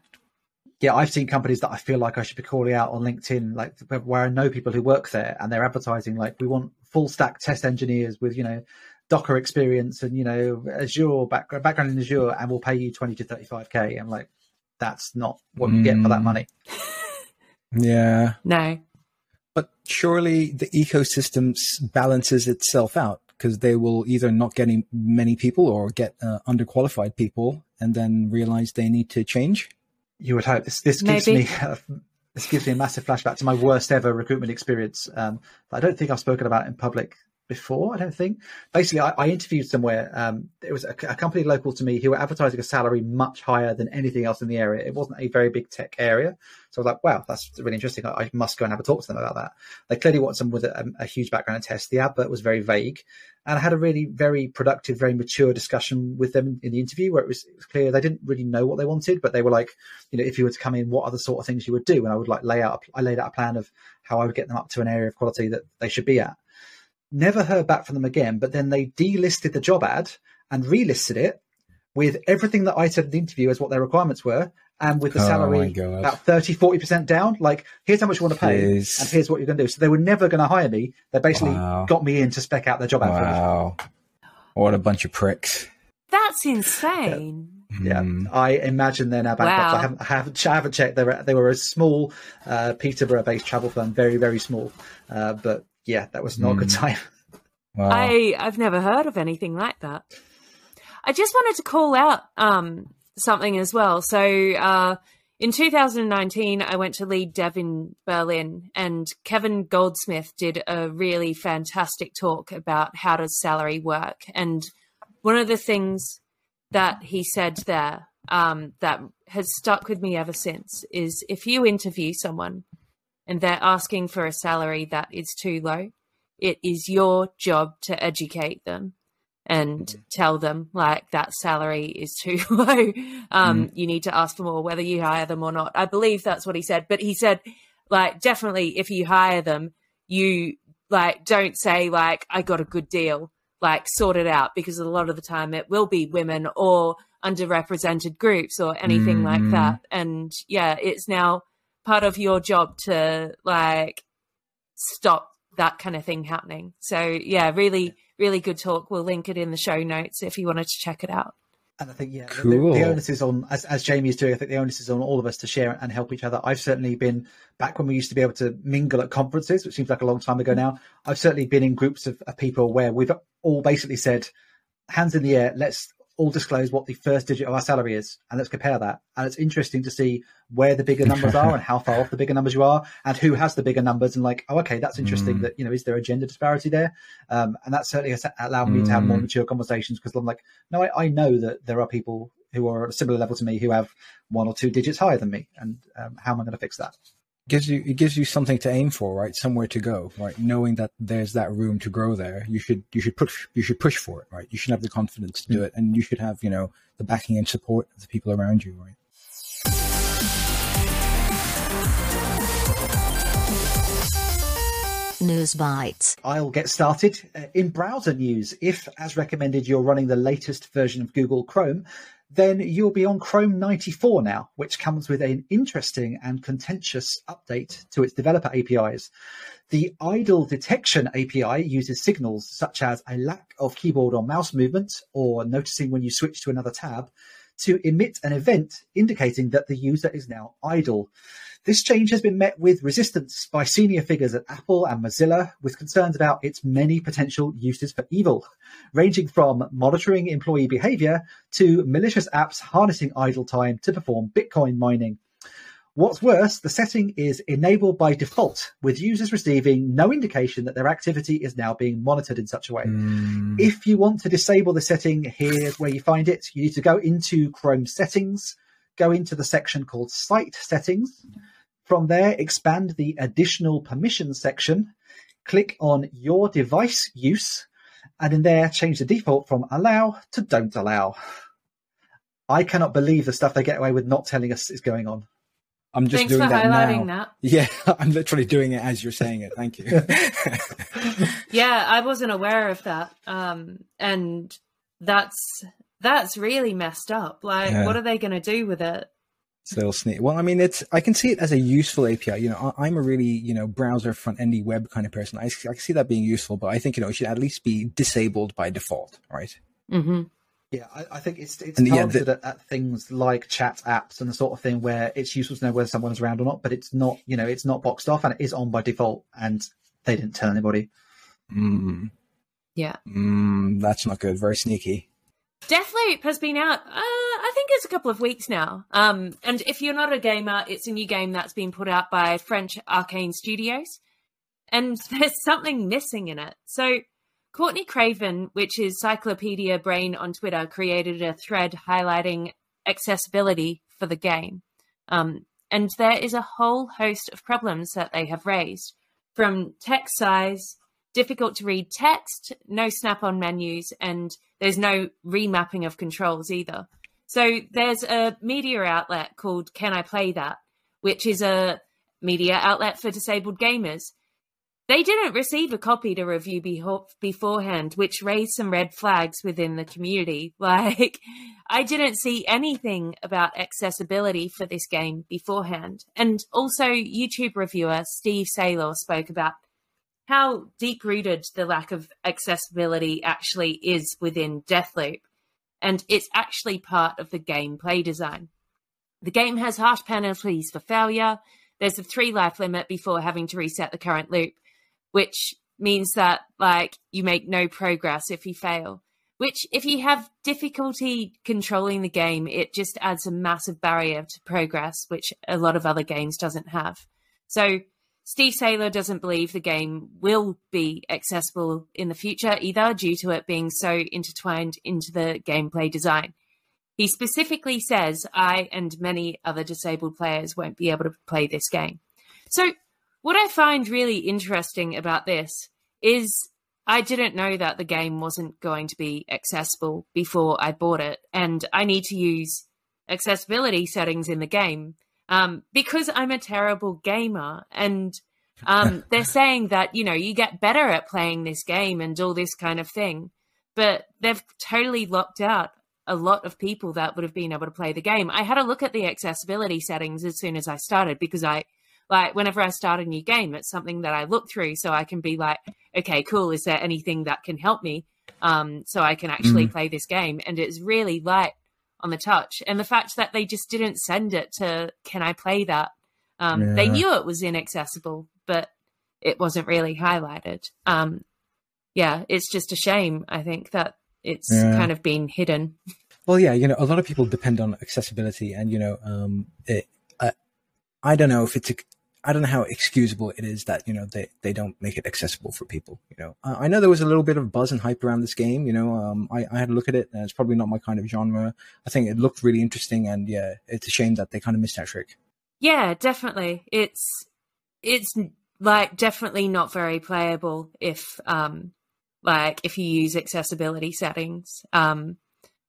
[SPEAKER 2] yeah, I've seen companies that I feel like I should be calling out on LinkedIn, like where I know people who work there and they're advertising like we want full stack test engineers with, you know, Docker experience and, you know, Azure background, background in Azure and we'll pay you 20 to 35K. I'm like, that's not what you get for that
[SPEAKER 3] Mm.
[SPEAKER 2] money. <laughs>
[SPEAKER 3] Yeah.
[SPEAKER 4] no,
[SPEAKER 3] But surely the ecosystem balances itself out because they will either not get any, many people or get uh, underqualified people and then realize they need to change.
[SPEAKER 2] You would hope this, this gives
[SPEAKER 4] Maybe.
[SPEAKER 2] me, this gives me a massive flashback to my worst ever recruitment experience. Um, I don't think I've spoken about in public before. I don't think. Basically, I, I interviewed somewhere. Um, it was a, a company local to me who were advertising a salary much higher than anything else in the area. It wasn't a very big tech area, so I was like, "Wow, that's really interesting. I, I must go and have a talk to them about that." They clearly want someone with a, a huge background in test. The advert was very vague, and I had a really very productive, very mature discussion with them in the interview where it was, it was clear they didn't really know what they wanted, but they were like, you know, if you were to come in, what are the sort of things you would do? And I would like lay out, I laid out a plan of how I would get them up to an area of quality that they should be at. Never heard back from them again, but then they delisted the job ad and relisted it with everything that I said in the interview as what their requirements were, and with the
[SPEAKER 3] Oh
[SPEAKER 2] salary about 30, 40% down. Like, here's how much you want to pay,
[SPEAKER 3] Jeez.
[SPEAKER 2] and here's what you're going to do. So they were never going to hire me. They basically
[SPEAKER 3] Wow.
[SPEAKER 2] got me in to spec out their job ad for me.
[SPEAKER 3] Wow. What a bunch of pricks.
[SPEAKER 4] that's insane.
[SPEAKER 2] Yeah,
[SPEAKER 3] Mm.
[SPEAKER 2] I imagine they're now bankrupt.
[SPEAKER 4] Wow.
[SPEAKER 2] I haven't, I haven't, I haven't checked. They were, they were a small uh, Peterborough-based travel firm, very, very small. Uh, but yeah, that was not a good
[SPEAKER 3] Mm.
[SPEAKER 2] time. <laughs>
[SPEAKER 3] Wow.
[SPEAKER 4] I I've never heard of anything like that. I just wanted to call out um, something as well. So uh, in 2019, I went to LeadDev in Berlin, and Kevin Goldsmith did a really fantastic talk about how does salary work. And one of the things that he said there um, that has stuck with me ever since is if you interview someone and they're asking for a salary that is too low, it is your job to educate them and tell them like that salary is too <laughs> low. Um, You need to ask for more, whether you hire them or not. I believe that's what he said. But he said, like, definitely if you hire them, you like don't say like I got a good deal, like sort it out because a lot of the time it will be women or underrepresented groups or anything like
[SPEAKER 3] Mhm.
[SPEAKER 4] that. And yeah, it's now part of your job to like stop that kind of thing happening. So yeah, really, really good talk. We'll link it in the show notes if you wanted to check it out.
[SPEAKER 2] And I think, yeah, the-
[SPEAKER 3] Cool.
[SPEAKER 2] the, the onus is on, as, as Jamie is doing, I think the onus is on all of us to share and help each other. I've certainly been back when we used to be able to mingle at conferences, which seems like a long time ago mm-hmm. now. I've certainly been in groups of, of people where we've all basically said, hands in the air, let's all disclose what the first digit of our salary is and let's compare that. And it's interesting to see where the bigger numbers are and how far off the bigger numbers you are and who has the bigger numbers and like, oh, okay, that's interesting
[SPEAKER 3] Mm.
[SPEAKER 2] that, you know, is there a gender disparity there? Um, and that certainly has allowed me to have more
[SPEAKER 3] Mm.
[SPEAKER 2] mature conversations because I'm like, no, I, I know that there are people who are at a similar level to me who have one or two digits higher than me. And um, how am I going to fix that?
[SPEAKER 3] Gives you it gives you something to aim for, right? Somewhere to go, right? Knowing that there's that room to grow there, you should you should push you should push for it, right? You should have the confidence to do it, and you should have you know the backing and support of the people around you, right?
[SPEAKER 1] News Bites.
[SPEAKER 2] I'll get started. Uh, in browser news, if, as recommended, you're running the latest version of Google Chrome, then you'll be on Chrome 94 now, which comes with an interesting and contentious update to its developer APIs. The idle detection API uses signals such as a lack of keyboard or mouse movement or noticing when you switch to another tab to emit an event indicating that the user is now idle. This change has been met with resistance by senior figures at Apple and Mozilla, with concerns about its many potential uses for evil, ranging from monitoring employee behavior to malicious apps harnessing idle time to perform Bitcoin mining. What's worse, the setting is enabled by default, with users receiving no indication that their activity is now being monitored in such a way.
[SPEAKER 3] Mm.
[SPEAKER 2] If you want to disable the setting, here's where you find it. You need to go into Chrome settings, go into the section called site settings. From there, expand the additional permissions section, click on your device use, and in there, change the default from allow to don't allow. I cannot believe the stuff they get away with not telling us is going on.
[SPEAKER 3] I'm just
[SPEAKER 4] Thanks
[SPEAKER 3] doing
[SPEAKER 4] for
[SPEAKER 3] that
[SPEAKER 4] highlighting
[SPEAKER 3] now.
[SPEAKER 4] that.
[SPEAKER 3] Yeah, <laughs> I'm literally doing it as you're saying it. Thank you. <laughs>
[SPEAKER 4] Yeah, I wasn't aware of that. Um, and that's that's really messed up. Like,
[SPEAKER 3] Yeah.
[SPEAKER 4] what are they going to do with it?
[SPEAKER 3] It's a little sneak. Well, I mean, it's I can see it as a useful API. You know, I, I'm a really you know browser front endy web kind of person. I, I can see that being useful, but I think you know it should at least be disabled by default, right?
[SPEAKER 4] hmm
[SPEAKER 2] Yeah, I, I think it's it's
[SPEAKER 3] And yeah,
[SPEAKER 2] targeted at, at things like chat apps and the sort of thing where it's useful to know whether someone's around or not, but it's not, you know, it's not boxed off and it is on by default, and they didn't tell anybody.
[SPEAKER 3] Mm,
[SPEAKER 4] Yeah.
[SPEAKER 3] mm, that's not good. Very sneaky.
[SPEAKER 4] Deathloop has been out. Uh, I think it's a couple of weeks now. Um, and if you're not a gamer, it's a new game that's been put out by French Arkane Studios, and <laughs> there's something missing in it. So, Courtney Craven, which is Cyclopedia Brain on Twitter, created a thread highlighting accessibility for the game. Um, and there is a whole host of problems that they have raised, from text size, difficult to read text, no snap on menus, and there's no remapping of controls either. So there's a media outlet called Can I Play That, which is a media outlet for disabled gamers. They didn't receive a copy to review beforehand, which raised some red flags within the community. <laughs> Like, I didn't see anything about accessibility for this game beforehand. And also, YouTube reviewer Steve Saylor spoke about how deep rooted the lack of accessibility actually is within Deathloop. And it's actually part of the gameplay design. The game has harsh penalties for failure. There's a three life limit before having to reset the current loop, which means that like you make no progress if you fail. Which, if you have difficulty controlling the game, it just adds a massive barrier to progress, which a lot of other games doesn't have. So Steve Saylor doesn't believe the game will be accessible in the future either, due to it being so intertwined into the gameplay design. He specifically says I and many other disabled players won't be able to play this game. So, what I find really interesting about this is I didn't know that the game wasn't going to be accessible before I bought it, and I need to use accessibility settings in the game um, because I'm a terrible gamer. And um, <laughs> they're saying that, you know, you get better at playing this game and all this kind of thing. But they've totally locked out a lot of people that would have been able to play the game. I had a look at the accessibility settings as soon as I started because I, like, whenever I start a new game, it's something that I look through so I can be like, okay, cool. Is there anything that can help me? Um, so I can actually play this game. And it's really light on the touch. And the fact that they just didn't send it to, can I play that? Um, They knew it was inaccessible, but it wasn't really highlighted. Um, yeah, it's just a shame. I think that it's
[SPEAKER 3] Yeah.
[SPEAKER 4] kind of been hidden.
[SPEAKER 3] Well, yeah, you know, a lot of people depend on accessibility, and you know, um, it, I, I don't know if it's, I don't know how excusable it is that you know they they don't make it accessible for people. You know, I I know there was a little bit of buzz and hype around this game. You know, um, I, I had a look at it, and it's probably not my kind of genre. I think it looked really interesting, and yeah, it's a shame that they kind of missed that trick.
[SPEAKER 4] Yeah, definitely. It's it's like definitely not very playable if um like if you use accessibility settings. Um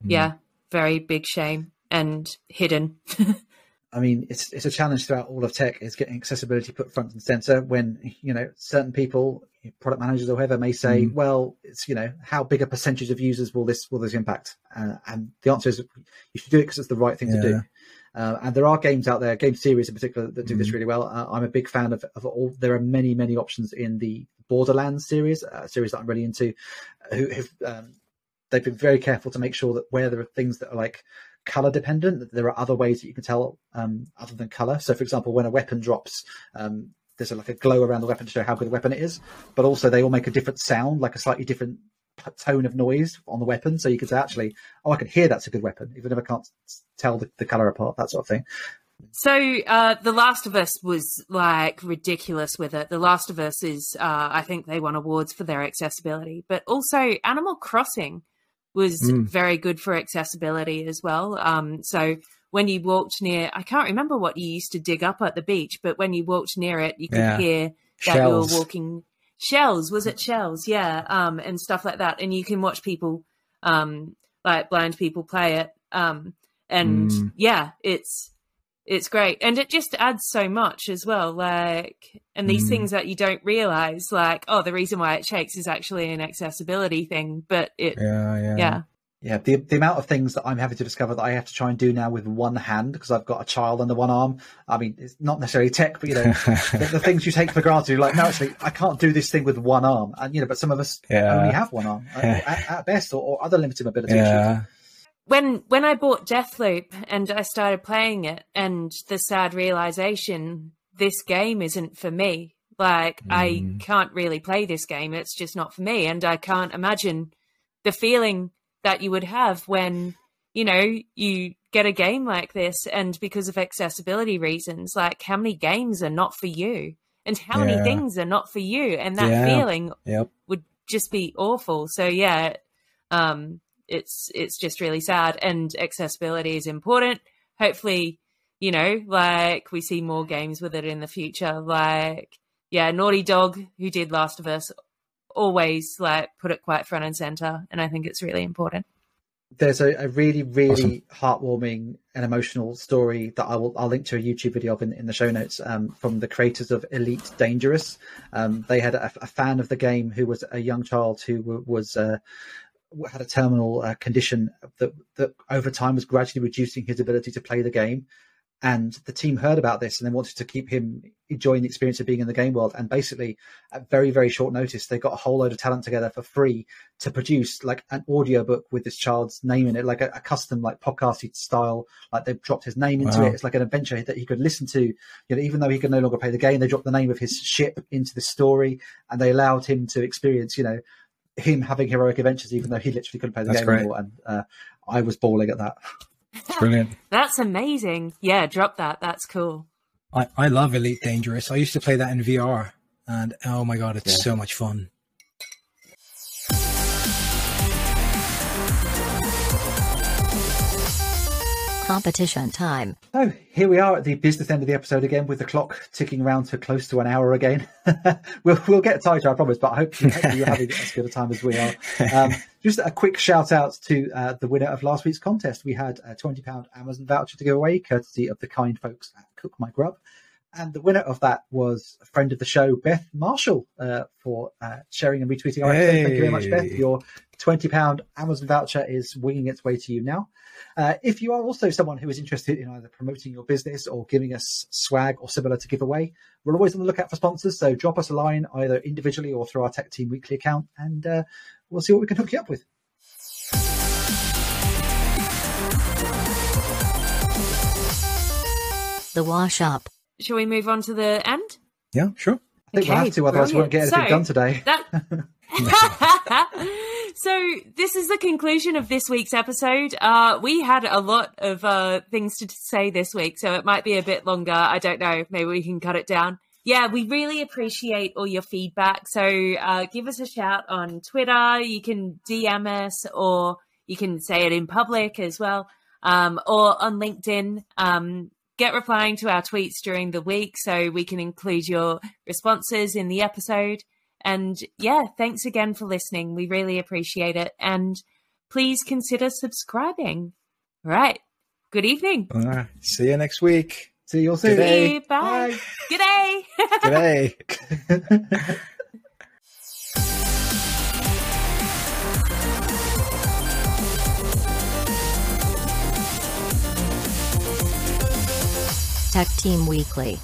[SPEAKER 4] yeah, very big shame and hidden. <laughs>
[SPEAKER 2] I mean, it's it's a challenge throughout all of tech is getting accessibility put front and center. When you know certain people, product managers or whoever, may say,
[SPEAKER 3] Mhm.
[SPEAKER 2] "Well, it's you know how big a percentage of users will this will this impact?" Uh, and the answer is you should do it because it's the right thing to do. Uh, and there are games out there, game series in particular, that do this
[SPEAKER 3] Mhm.
[SPEAKER 2] really well. Uh, I'm a big fan of, of all. There are many many options in the Borderlands series, a series that I'm really into. Who have um, they've been very careful to make sure that where there are things that are like color dependent, there are other ways that you can tell um, other than color. So, for example, when a weapon drops, um, there's a, like a glow around the weapon to show how good a weapon it is. But also, they all make a different sound, like a slightly different tone of noise on the weapon. So you can say, actually, oh, I can hear that's a good weapon, even if I can't tell the, the color apart, that sort of thing.
[SPEAKER 4] So, uh, The Last of Us was like ridiculous with it. The Last of Us is, uh, I think they won awards for their accessibility, but also Animal Crossing was
[SPEAKER 3] Mm.
[SPEAKER 4] very good for accessibility as well. Um, so when you walked near, I can't remember what you used to dig up at the beach, but when you walked near it, you could
[SPEAKER 3] Yeah.
[SPEAKER 4] hear that
[SPEAKER 3] Shells.
[SPEAKER 4] you were walking shells. Was it shells? Yeah, um, and stuff like that. And you can watch people, um, like blind people, play it. Um, and
[SPEAKER 3] Mm.
[SPEAKER 4] yeah, it's it's great, and it just adds so much as well. Like, and these
[SPEAKER 3] Mm.
[SPEAKER 4] things that you don't realize, like, oh, the reason why it shakes is actually an accessibility thing, but it,
[SPEAKER 3] Yeah, yeah.
[SPEAKER 4] yeah.
[SPEAKER 2] Yeah, the the amount of things that I'm having to discover that I have to try and do now with one hand because I've got a child under one arm. I mean, it's not necessarily tech, but you know, <laughs> the, the things you take for granted. You're like, no, actually, I can't do this thing with one arm, and you know, but some of us
[SPEAKER 3] Yeah.
[SPEAKER 2] only have one arm <laughs> at, at best, or, or other limited mobility issues.
[SPEAKER 3] Yeah.
[SPEAKER 4] when when I bought Deathloop and I started playing it, and the sad realization, this game isn't for me. Like I
[SPEAKER 3] Mm.
[SPEAKER 4] can't really play this game; it's just not for me, and I can't imagine the feeling that you would have when you know you get a game like this, and because of accessibility reasons, like how many games are not for you, and how many things are not for you, and that
[SPEAKER 3] Yeah.
[SPEAKER 4] feeling
[SPEAKER 3] Yep.
[SPEAKER 4] would just be awful. So yeah, um, it's it's just really sad. And accessibility is important. Hopefully, you know, like we see more games with it in the future. Like yeah, Naughty Dog, who did Last of Us, always like put it quite front and center, and I think it's really important.
[SPEAKER 2] There's a, a really, really heartwarming and emotional story that I will I'll link to a YouTube video of in, in the show notes um, from the creators of Elite Dangerous. Um, they had a, a fan of the game who was a young child who w- was uh, had a terminal uh, condition that that over time was gradually reducing his ability to play the game. And the team heard about this and they wanted to keep him enjoying the experience of being in the game world. And basically, at very, very short notice, they got a whole load of talent together for free to produce like an audiobook with this child's name in it, like a, a custom, like podcasty style. Like they've dropped his name into
[SPEAKER 3] Wow.
[SPEAKER 2] it. It's like an adventure that he could listen to. You know, even though he could no longer play the game, they dropped the name of his ship into the story and they allowed him to experience, you know, him having heroic adventures, even though he literally couldn't play the
[SPEAKER 3] That's
[SPEAKER 2] game
[SPEAKER 3] great.
[SPEAKER 2] anymore. And uh, I was bawling at that.
[SPEAKER 3] It's <laughs> brilliant.
[SPEAKER 4] That's amazing. Yeah, drop that. That's cool.
[SPEAKER 3] I, I love Elite Dangerous. I used to play that in VR, and oh my god, it's
[SPEAKER 2] Yeah.
[SPEAKER 3] so much fun.
[SPEAKER 1] Competition time.
[SPEAKER 2] So here we are at the business end of the episode again, with the clock ticking around to close to an hour again. <laughs> we'll we'll get tighter, I promise, but I hope hopefully you're having as good a time as we are. Um, <laughs> just a quick shout out to uh, the winner of last week's contest. We had a twenty pound Amazon voucher to give away, courtesy of the kind folks at Cook My Grub. And the winner of that was a friend of the show, Beth Marshall, uh, for uh, sharing and retweeting our episode. Thank you very much, Beth. Your £20 Amazon voucher is winging its way to you now. Uh, if you are also someone who is interested in either promoting your business or giving us swag or similar to give away, we're always on the lookout for sponsors. So drop us a line either individually or through our Tech Team Weekly account, and uh, we'll see what we can hook you up with.
[SPEAKER 1] The wash up.
[SPEAKER 4] Shall we move on to the end?
[SPEAKER 3] Yeah, sure.
[SPEAKER 2] I think we'll have to, otherwise we won't get anything
[SPEAKER 4] brilliant.
[SPEAKER 2] done today.
[SPEAKER 4] That. <laughs> <laughs> so this is the conclusion of this week's episode. Uh, we had a lot of uh, things to say this week, so it might be a bit longer. I don't know. Maybe we can cut it down. Yeah, we really appreciate all your feedback. So uh, give us a shout on Twitter. You can DM us, or you can say it in public as well, um, or on LinkedIn. Um, get replying to our tweets during the week so we can include your responses in the episode. And yeah, thanks again for listening. We really appreciate it. And please consider subscribing. All right. Good evening.
[SPEAKER 3] All right. See you next week.
[SPEAKER 2] See you all soon. Bye.
[SPEAKER 3] Good day.
[SPEAKER 4] See you. Bye. Good day.
[SPEAKER 1] Tech Team Weekly.